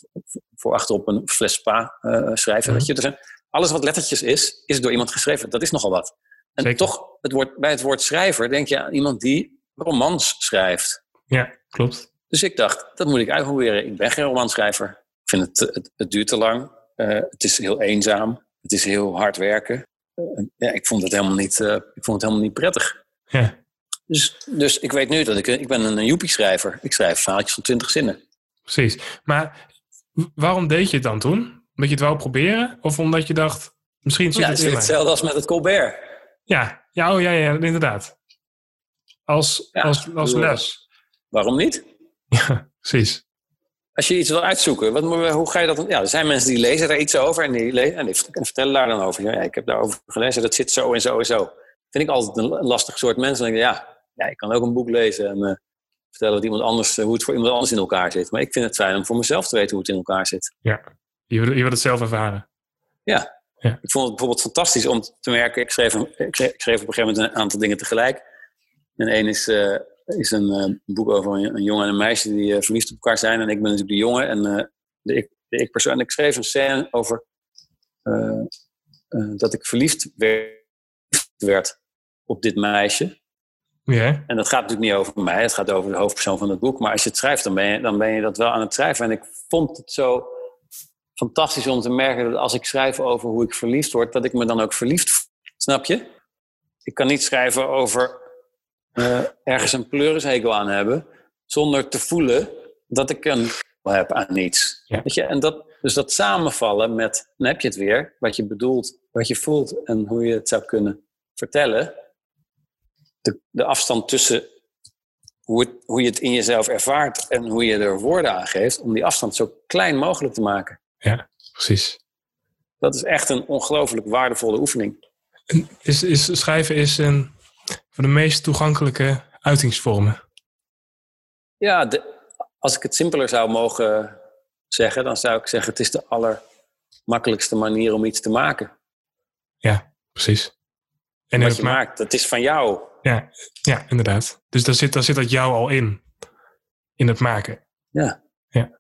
voor achterop een fles spa schrijven. Mhm. Weet je? Er zijn, alles wat lettertjes is, is door iemand geschreven. Dat is nogal wat. En Zeker. toch, het woord, bij het woord schrijver denk je aan iemand die romans schrijft. ja, klopt. Dus ik dacht, dat moet ik uitproberen. Ik ben geen romanschrijver. Ik vind het, het, het duurt te lang. Eh, het is heel eenzaam. Het is heel hard werken. Eh, ja, ik, vond het helemaal niet, eh, ik vond het helemaal niet prettig. Ja, Dus, dus ik weet nu dat ik, ik ben een joepie-schrijver. Ik schrijf verhaaltjes van twintig zinnen. precies. Maar waarom deed je het dan toen? Omdat je het wou proberen? Of omdat je dacht, misschien zit Ja, het het is hetzelfde als met het Colbert. Ja, ja, oh, ja, ja, inderdaad. Als, Ja, als, als les. Waarom niet? Ja, precies. Als je iets wil uitzoeken, wat, hoe ga je dat? Ja, er zijn mensen die lezen daar iets over en die, en die vertellen daar dan over. Ja, ik heb daarover gelezen, dat zit zo en zo en zo. Vind ik altijd een lastig soort mensen. Dan denk ik, ja, ja, ik kan ook een boek lezen en eh, vertellen wat iemand anders, eh, hoe het voor iemand anders in elkaar zit. Maar ik vind het fijn om voor mezelf te weten hoe het in elkaar zit. Je wil, je wil het zelf ervaren. Ik vond het bijvoorbeeld fantastisch om te merken. Ik schreef, een- ik schreef, ik schreef op een gegeven moment een aantal dingen tegelijk. En één is, eh, is een eh, boek over een, een jongen en een meisje die eh, verliefd op elkaar zijn. En ik ben natuurlijk de jongen en eh, de, ik, de ik-persoon. En ik schreef een scène over dat ik verliefd werd, op dit meisje. En dat gaat natuurlijk niet over mij, het gaat over de hoofdpersoon van het boek. Maar als je het schrijft, dan ben je, dan ben je dat wel aan het schrijven. En ik vond het zo fantastisch om te merken dat als ik schrijf over hoe ik verliefd word, dat ik me dan ook verliefd voel. Snap je? Ik kan niet schrijven over eh, ergens een pleurishekel aan hebben, zonder te voelen dat ik een heb aan iets. Ja. Weet je? En dat, dus dat samenvallen met, dan heb je het weer, wat je bedoelt, wat je voelt en hoe je het zou kunnen vertellen de, de afstand tussen hoe, het, hoe je het in jezelf ervaart en hoe je er woorden aan geeft, om die afstand zo klein mogelijk te maken. precies. Dat is echt een ongelooflijk waardevolle oefening. En Is, is, schrijven is een van de meest toegankelijke uitingsvormen. Ja, de, als ik het simpeler zou mogen zeggen, dan zou ik zeggen: het is de allermakkelijkste manier om iets te maken. Ja, precies. En Wat het je ma- maakt, dat is van jou. ja, ja, inderdaad. Dus daar zit, daar zit dat jou al in. In het maken. Ja. Ja.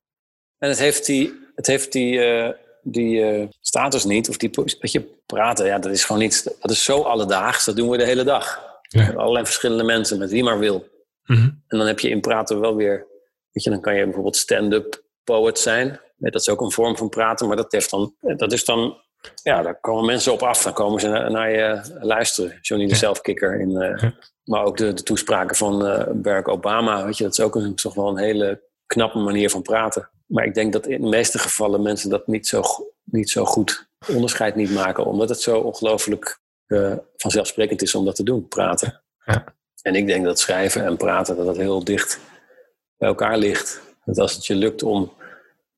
En het heeft die, het heeft die, eh, die eh, status niet, of die, weet je, praten, ja, dat is gewoon niet, dat is zo alledaags, dat doen we de hele dag. Ja. Met allerlei verschillende mensen, met wie maar wil. Mhm. En dan heb je in praten wel weer, weet je, dan kan je bijvoorbeeld stand-up poet zijn. Dat is ook een vorm van praten, maar dat, heeft dan, dat is dan, ja, daar komen mensen op af. Dan komen ze naar, naar je luisteren. Johnny de. Zelfkikker. In, eh, Ja. Maar ook de, de toespraken van eh, Barack Obama, weet je, dat is ook een, toch wel een hele knappe manier van praten. Maar ik denk dat in de meeste gevallen mensen dat niet zo, niet zo goed onderscheid niet maken, omdat het zo ongelooflijk eh, vanzelfsprekend is om dat te doen, praten. Ja. En ik denk dat schrijven en praten, dat dat heel dicht bij elkaar ligt. Dat als het je lukt om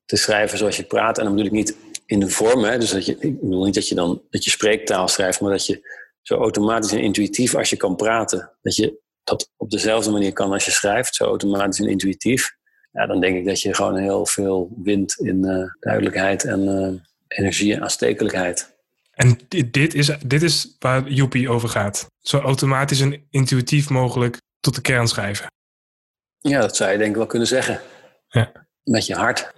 te schrijven zoals je praat, en dan bedoel ik niet in de vorm, hè, dus dat je, ik bedoel niet dat je dan dat je spreektaal schrijft, maar dat je zo automatisch en intuïtief als je kan praten, dat je dat op dezelfde manier kan als je schrijft, zo automatisch en intuïtief. Ja, dan denk ik dat je gewoon heel veel wint in eh, duidelijkheid en eh, energie en aanstekelijkheid. En dit, dit, is, dit is waar Joepie over gaat. Zo automatisch en intuïtief mogelijk tot de kern schrijven. Ja, dat zou je denk ik wel kunnen zeggen. Ja. Met je hart.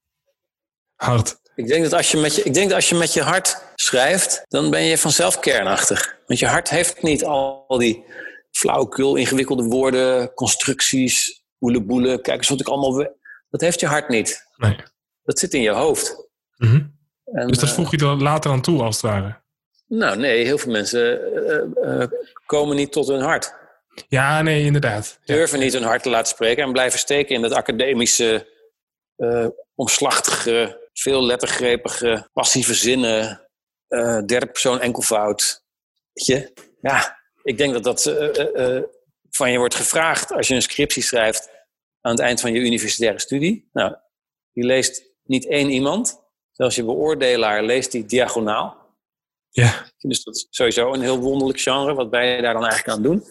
*laughs* Hard. Ik denk, dat als je met je, ik denk dat als je met je hart schrijft, dan ben je vanzelf kernachtig. Want je hart heeft niet al die flauwekul, ingewikkelde woorden, constructies, boeleboelen. Kijk eens wat ik allemaal... Dat heeft je hart niet. Nee. Dat zit in je hoofd. Mhm. En, Dus dat eh, voeg je er later aan toe, als het ware. nou nee, heel veel mensen eh, eh, komen niet tot hun hart. Ja, nee, inderdaad. Ja. Durven niet hun hart te laten spreken en blijven steken in dat academische, omslachtige, veel lettergrepige, passieve zinnen, derde persoon enkelvoud. Weet je? Ja, ik denk dat dat van je wordt gevraagd als je een scriptie schrijft aan het eind van je universitaire studie. Nou, die leest niet één iemand. Zelfs je beoordelaar leest die diagonaal. Ja. Dus dat is sowieso een heel wonderlijk genre. Wat ben je daar dan eigenlijk aan doen?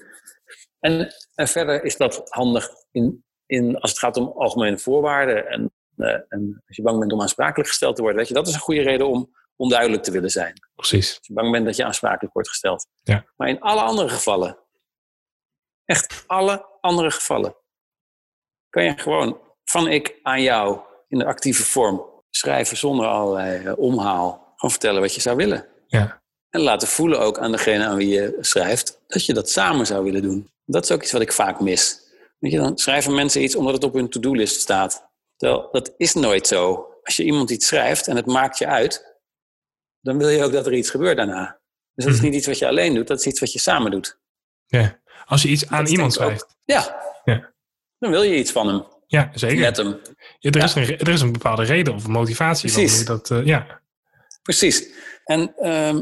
En, en verder is dat handig in, in, als het gaat om algemene voorwaarden. En, eh, en als je bang bent om aansprakelijk gesteld te worden. Weet je, dat is een goede reden om onduidelijk te willen zijn. Precies. Als je bang bent dat je aansprakelijk wordt gesteld. Ja. Maar in alle andere gevallen, echt alle andere gevallen, kan je gewoon van ik aan jou in de actieve vorm schrijven zonder allerlei eh, omhaal. Gewoon vertellen wat je zou willen. Ja. En laten voelen ook aan degene aan wie je schrijft dat je dat samen zou willen doen. Dat is ook iets wat ik vaak mis. Weet je, dan schrijven mensen iets omdat het op hun to-do-list staat. Terwijl dat is nooit zo. Als je iemand iets schrijft en het maakt je uit, dan wil je ook dat er iets gebeurt daarna. Dus dat is Mhm. niet iets wat je alleen doet, dat is iets wat je samen doet. ja. Als je iets aan Dat iemand ook. schrijft. Ja. Ja. Dan wil je iets van hem, Ja, zeker. met hem. Ja, er, is een, er is een bepaalde reden of motivatie. Precies. Dat, eh, ja. Precies. En ehm,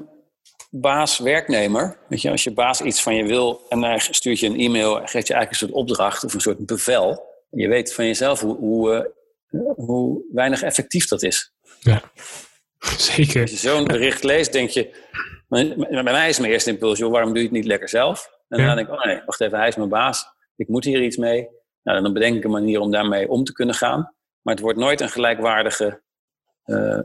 baas-werknemer, weet je, als je baas iets van je wil en hij stuurt je een e-mail en geeft je eigenlijk een soort opdracht of een soort bevel. Je weet van jezelf hoe, hoe, eh, hoe weinig effectief dat is. *laughs* Zeker. Als je zo'n bericht leest, denk je. Bij bij mij is mijn eerste impuls, joh, waarom doe je het niet lekker zelf? En Ja. dan denk ik, oh nee, wacht even, hij is mijn baas. Ik moet hier iets mee. Nou, dan bedenk ik een manier om daarmee om te kunnen gaan. Maar het wordt nooit een gelijkwaardige. eh, eh,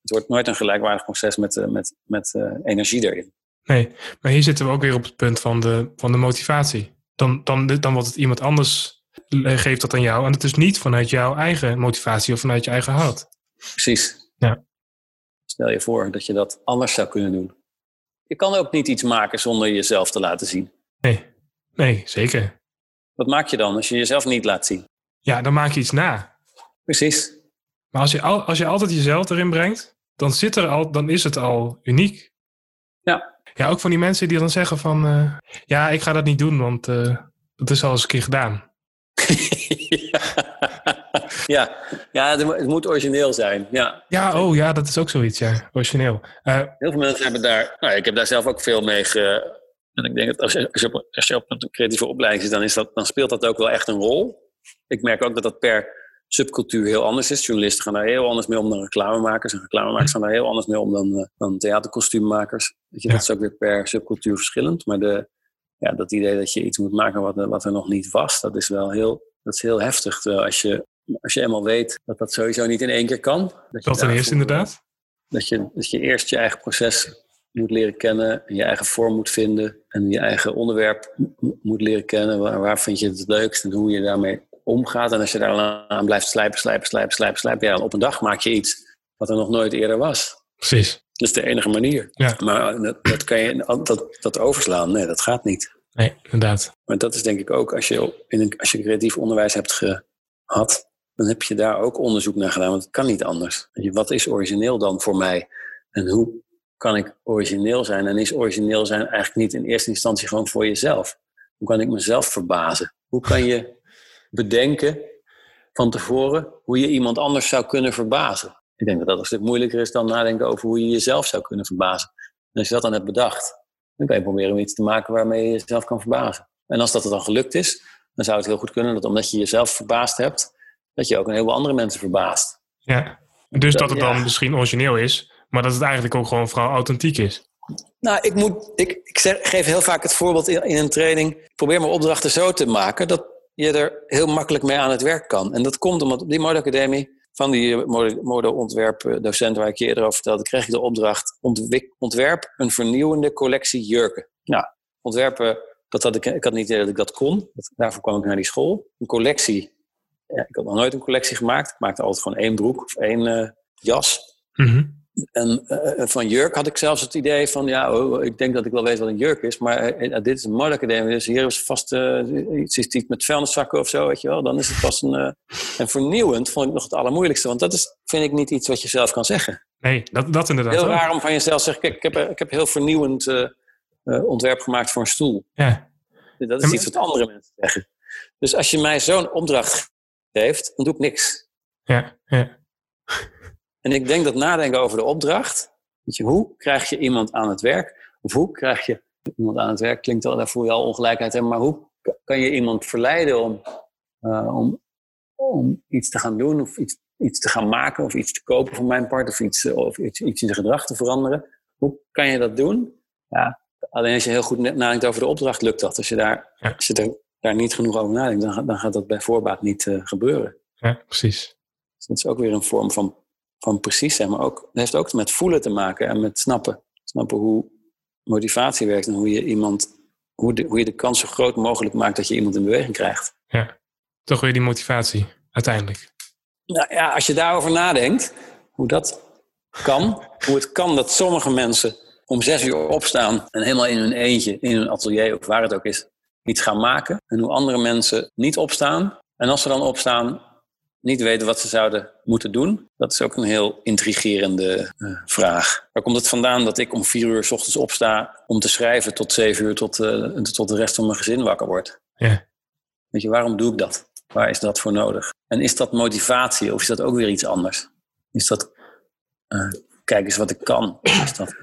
het wordt nooit een gelijkwaardig proces met, eh, met, met energie erin. Nee, maar hier zitten we ook weer op het punt van de, van de motivatie. Dan, dan, dan wordt het iemand anders geeft dat aan jou. En het is niet vanuit jouw eigen motivatie of vanuit je eigen hart. Precies. Ja. Stel je voor dat je dat anders zou kunnen doen. Je kan ook niet iets maken zonder jezelf te laten zien. Nee, nee, zeker. Wat maak je dan als je jezelf niet laat zien? Ja, dan maak je iets na. Precies. Maar als je, al, als je altijd jezelf erin brengt, dan, zit er al, dan is het al uniek. Ja. Ja, ook van die mensen die dan zeggen van... eh, ja, ik ga dat niet doen, want eh, dat is al eens een keer gedaan. *laughs* ja, ja het, mo- het moet origineel zijn. Ja. Ja, oh ja, dat is ook zoiets, ja. Origineel. Eh, Heel veel mensen hebben daar... Nou, ik heb daar zelf ook veel mee ge... En ik denk dat als je, als je, op, als je op een creatieve opleiding zit, dan, is dat, dan speelt dat ook wel echt een rol. Ik merk ook dat dat per subcultuur heel anders is. Journalisten gaan daar heel anders mee om dan reclamemakers. En reclamemakers gaan daar heel anders mee om dan, eh, dan theaterkostuummakers. Weet je, Ja. Dat is ook weer per subcultuur verschillend. Maar de, ja, dat idee dat je iets moet maken wat, er- wat er nog niet was, dat is wel heel, dat is heel heftig. Terwijl als je, als je eenmaal weet dat dat sowieso niet in één keer kan. Dat, dat ten eerste inderdaad. Dat je, dat je eerst je eigen proces moet leren kennen, en je eigen vorm moet vinden en je eigen onderwerp moet leren kennen. Waar, waar vind je het leukst en hoe je daarmee omgaat. En als je daar aan blijft slijpen, slijpen, slijpen, slijpen, slijpen, ja, dan op een dag maak je iets wat er nog nooit eerder was. Precies. Dat is de enige manier. Ja. Maar dat, dat kan je dat, dat overslaan. Nee, dat gaat niet. Nee, inderdaad. Maar dat is denk ik ook, als je, in een, als je creatief onderwijs hebt gehad, dan heb je daar ook onderzoek naar gedaan, want het kan niet anders. Wat is origineel dan voor mij? En hoe kan ik origineel zijn? En is origineel zijn eigenlijk niet in eerste instantie gewoon voor jezelf? Hoe kan ik mezelf verbazen? Hoe kan je bedenken van tevoren hoe je iemand anders zou kunnen verbazen? Ik denk dat dat een stuk moeilijker is dan nadenken over hoe je jezelf zou kunnen verbazen. En als je dat dan hebt bedacht, dan kan je proberen om iets te maken waarmee je jezelf kan verbazen. En als dat het dan gelukt is, dan zou het heel goed kunnen dat omdat je jezelf verbaasd hebt, dat je ook een heleboel andere mensen verbaast. Ja. Dus dat het Ja. dan misschien origineel is, maar dat het eigenlijk ook gewoon vooral authentiek is. Nou, ik, moet, ik, ik zeg, geef heel vaak het voorbeeld in, in een training. Ik probeer mijn opdrachten zo te maken dat je er heel makkelijk mee aan het werk kan. En dat komt omdat op die modeacademie, van die eh, mode- modeontwerpdocent waar ik je eerder over vertelde, kreeg ik de opdracht ontwerp een vernieuwende collectie jurken. Nou, ontwerpen, dat had ik, ik had niet idee dat ik dat kon. Daarvoor kwam ik naar die school. Een collectie, ja, ik had nog nooit een collectie gemaakt. Ik maakte altijd gewoon één broek of één, eh, jas. Mhm. En eh, van jurk had ik zelfs het idee van, ja, oh, ik denk dat ik wel weet wat een jurk is, maar eh, eh, dit is een modeacademie, dus hier is vast iets, iets met vuilniszakken of zo, weet je wel. Dan is het pas een... en vernieuwend vond ik nog het allermoeilijkste, want dat is, vind ik niet iets wat je zelf kan zeggen. Nee, dat, dat inderdaad. Heel raar om van jezelf te zeggen, kijk, ik heb, ik heb heel vernieuwend ontwerp gemaakt voor een stoel. Ja. Dat is iets wat andere mensen zeggen. Dus als je mij zo'n opdracht geeft, dan doe ik niks. Ja, ja. En ik denk dat nadenken over de opdracht. Weet je, hoe krijg je iemand aan het werk? Of hoe krijg je iemand aan het werk? Klinkt al, daar voel je al ongelijkheid hebben. Maar hoe kan je iemand verleiden om, eh, om, om iets te gaan doen? Of iets, iets te gaan maken? Of iets te kopen voor mijn part? Of iets, of iets, iets in zijn gedrag te veranderen? Hoe kan je dat doen? Ja, alleen als je heel goed nadenkt over de opdracht, lukt dat. Als je daar, Ja. als je daar niet genoeg over nadenkt, dan, gaat- dan gaat dat bij voorbaat niet eh, gebeuren. ja, precies. Dus dat is ook weer een vorm van, van precies zijn, maar ook, dat heeft ook met voelen te maken en met snappen. Snappen hoe motivatie werkt en hoe je iemand, hoe, de, hoe je de kans zo groot mogelijk maakt dat je iemand in beweging krijgt. Ja. Toch weer die motivatie, uiteindelijk. Nou ja, als je daarover nadenkt, hoe dat kan, *laughs* hoe het kan dat sommige mensen om zes uur opstaan en helemaal in hun eentje, in hun atelier of waar het ook is, iets gaan maken. En hoe andere mensen niet opstaan. En als ze dan opstaan, niet weten wat ze zouden moeten doen. Dat is ook een heel intrigerende eh, vraag. Waar komt het vandaan dat ik om vier uur s ochtends opsta om te schrijven tot zeven uur tot, eh, tot de rest van mijn gezin wakker wordt? Ja. Weet je, waarom doe ik dat? Waar is dat voor nodig? En is dat motivatie of is dat ook weer iets anders? Is dat, eh, kijk eens wat ik kan? Is dat,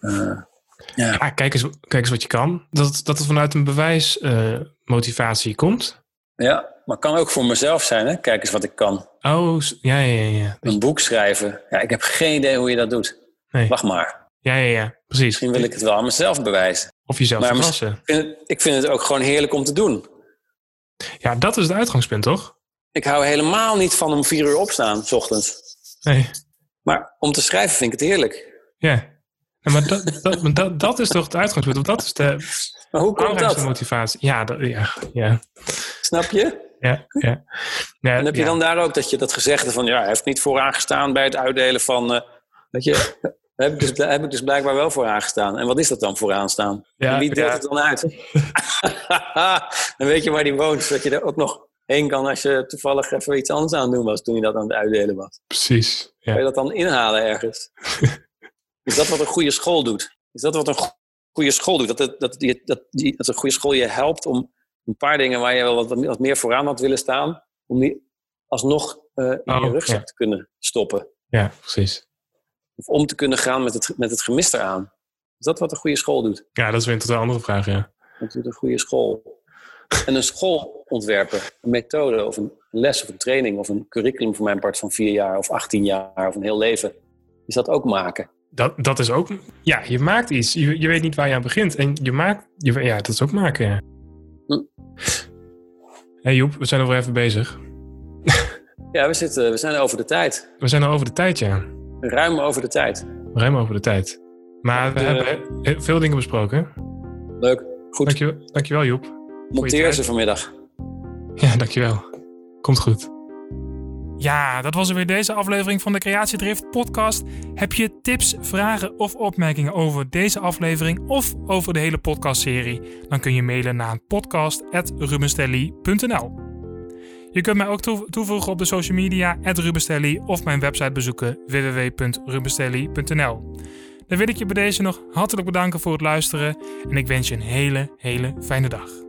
ja, Ja, kijk eens, kijk eens wat je kan. Dat, dat het vanuit een bewijsmotivatie motivatie komt. Ja, maar kan ook voor mezelf zijn, hè? Kijk eens wat ik kan. Oh, ja, ja, ja. Een boek schrijven. Ja, ik heb geen idee hoe je dat doet. Nee. Wacht maar. Ja, ja, ja, precies. Misschien wil ik het wel aan mezelf bewijzen. Of jezelf Maar verrassen. Ik vind, het, ik vind het ook gewoon heerlijk om te doen. Ja, dat is het uitgangspunt, toch? Ik hou helemaal niet van om vier uur opstaan, s ochtends. Nee. Maar om te schrijven vind ik het heerlijk. Ja. Ja, maar dat, dat, dat, dat is toch het uitgangspunt? Want dat is de Maar hoe komt dat? motivatie. Ja, dat, ja, ja, Snap je? ja, ja. ja En heb je dan daar ook dat je dat gezegde van... ja, hij heeft niet vooraan gestaan bij het uitdelen van... eh, weet je, daar *laughs* heb ik, dus, daar heb ik dus blijkbaar wel vooraan gestaan. En wat is dat dan vooraan staan? En wie deelt het dan uit? *laughs* dan weet je waar die woont, zodat je er ook nog heen kan... als je toevallig even iets anders aan het doen was... toen je dat aan het uitdelen was. Precies. Kan je dat dan inhalen ergens? *laughs* is dat wat een goede school doet? Is dat wat een go- goede school doet? Dat, het, dat, die, dat, die, dat een goede school je helpt om een paar dingen waar je wel wat, wat meer vooraan had willen staan, om die alsnog eh, in je Oh, rugzak ja. te kunnen stoppen. ja, precies. Of om te kunnen gaan met het, met het gemis eraan. Is dat wat een goede school doet? Ja, dat is weer een totaal andere vraag, ja. Wat doet een goede school? En een school ontwerpen, een methode of een les of een training of een curriculum voor mijn part van vier jaar of 18 jaar of een heel leven. Is dat ook maken? Dat, dat is ook... Ja, je maakt iets. Je, je weet niet waar je aan begint. En je maakt... Je, ja, dat is ook maken, ja. Hm. hey Joep, we zijn er weer even bezig. *laughs* Ja, we, zitten, we zijn over de tijd. We zijn over de tijd, ja. Ruim over de tijd. Ruim over de tijd. Maar we hebben he- veel dingen besproken. Leuk. Goed. Dankjewel, dankjewel Joep. Monteer ze vanmiddag. Ja, dankjewel. Komt goed. Ja, dat was er weer deze aflevering van de Creatiedrift podcast. Heb je tips, vragen of opmerkingen over deze aflevering of over de hele podcastserie? Dan kun je mailen naar podcast.rubenstelly.nl Je kunt mij ook toe- toevoegen op de social media @rubenstelly of mijn website bezoeken www.rubenstelly.nl. Dan wil ik je bij deze nog hartelijk bedanken voor het luisteren en ik wens je een hele, hele fijne dag.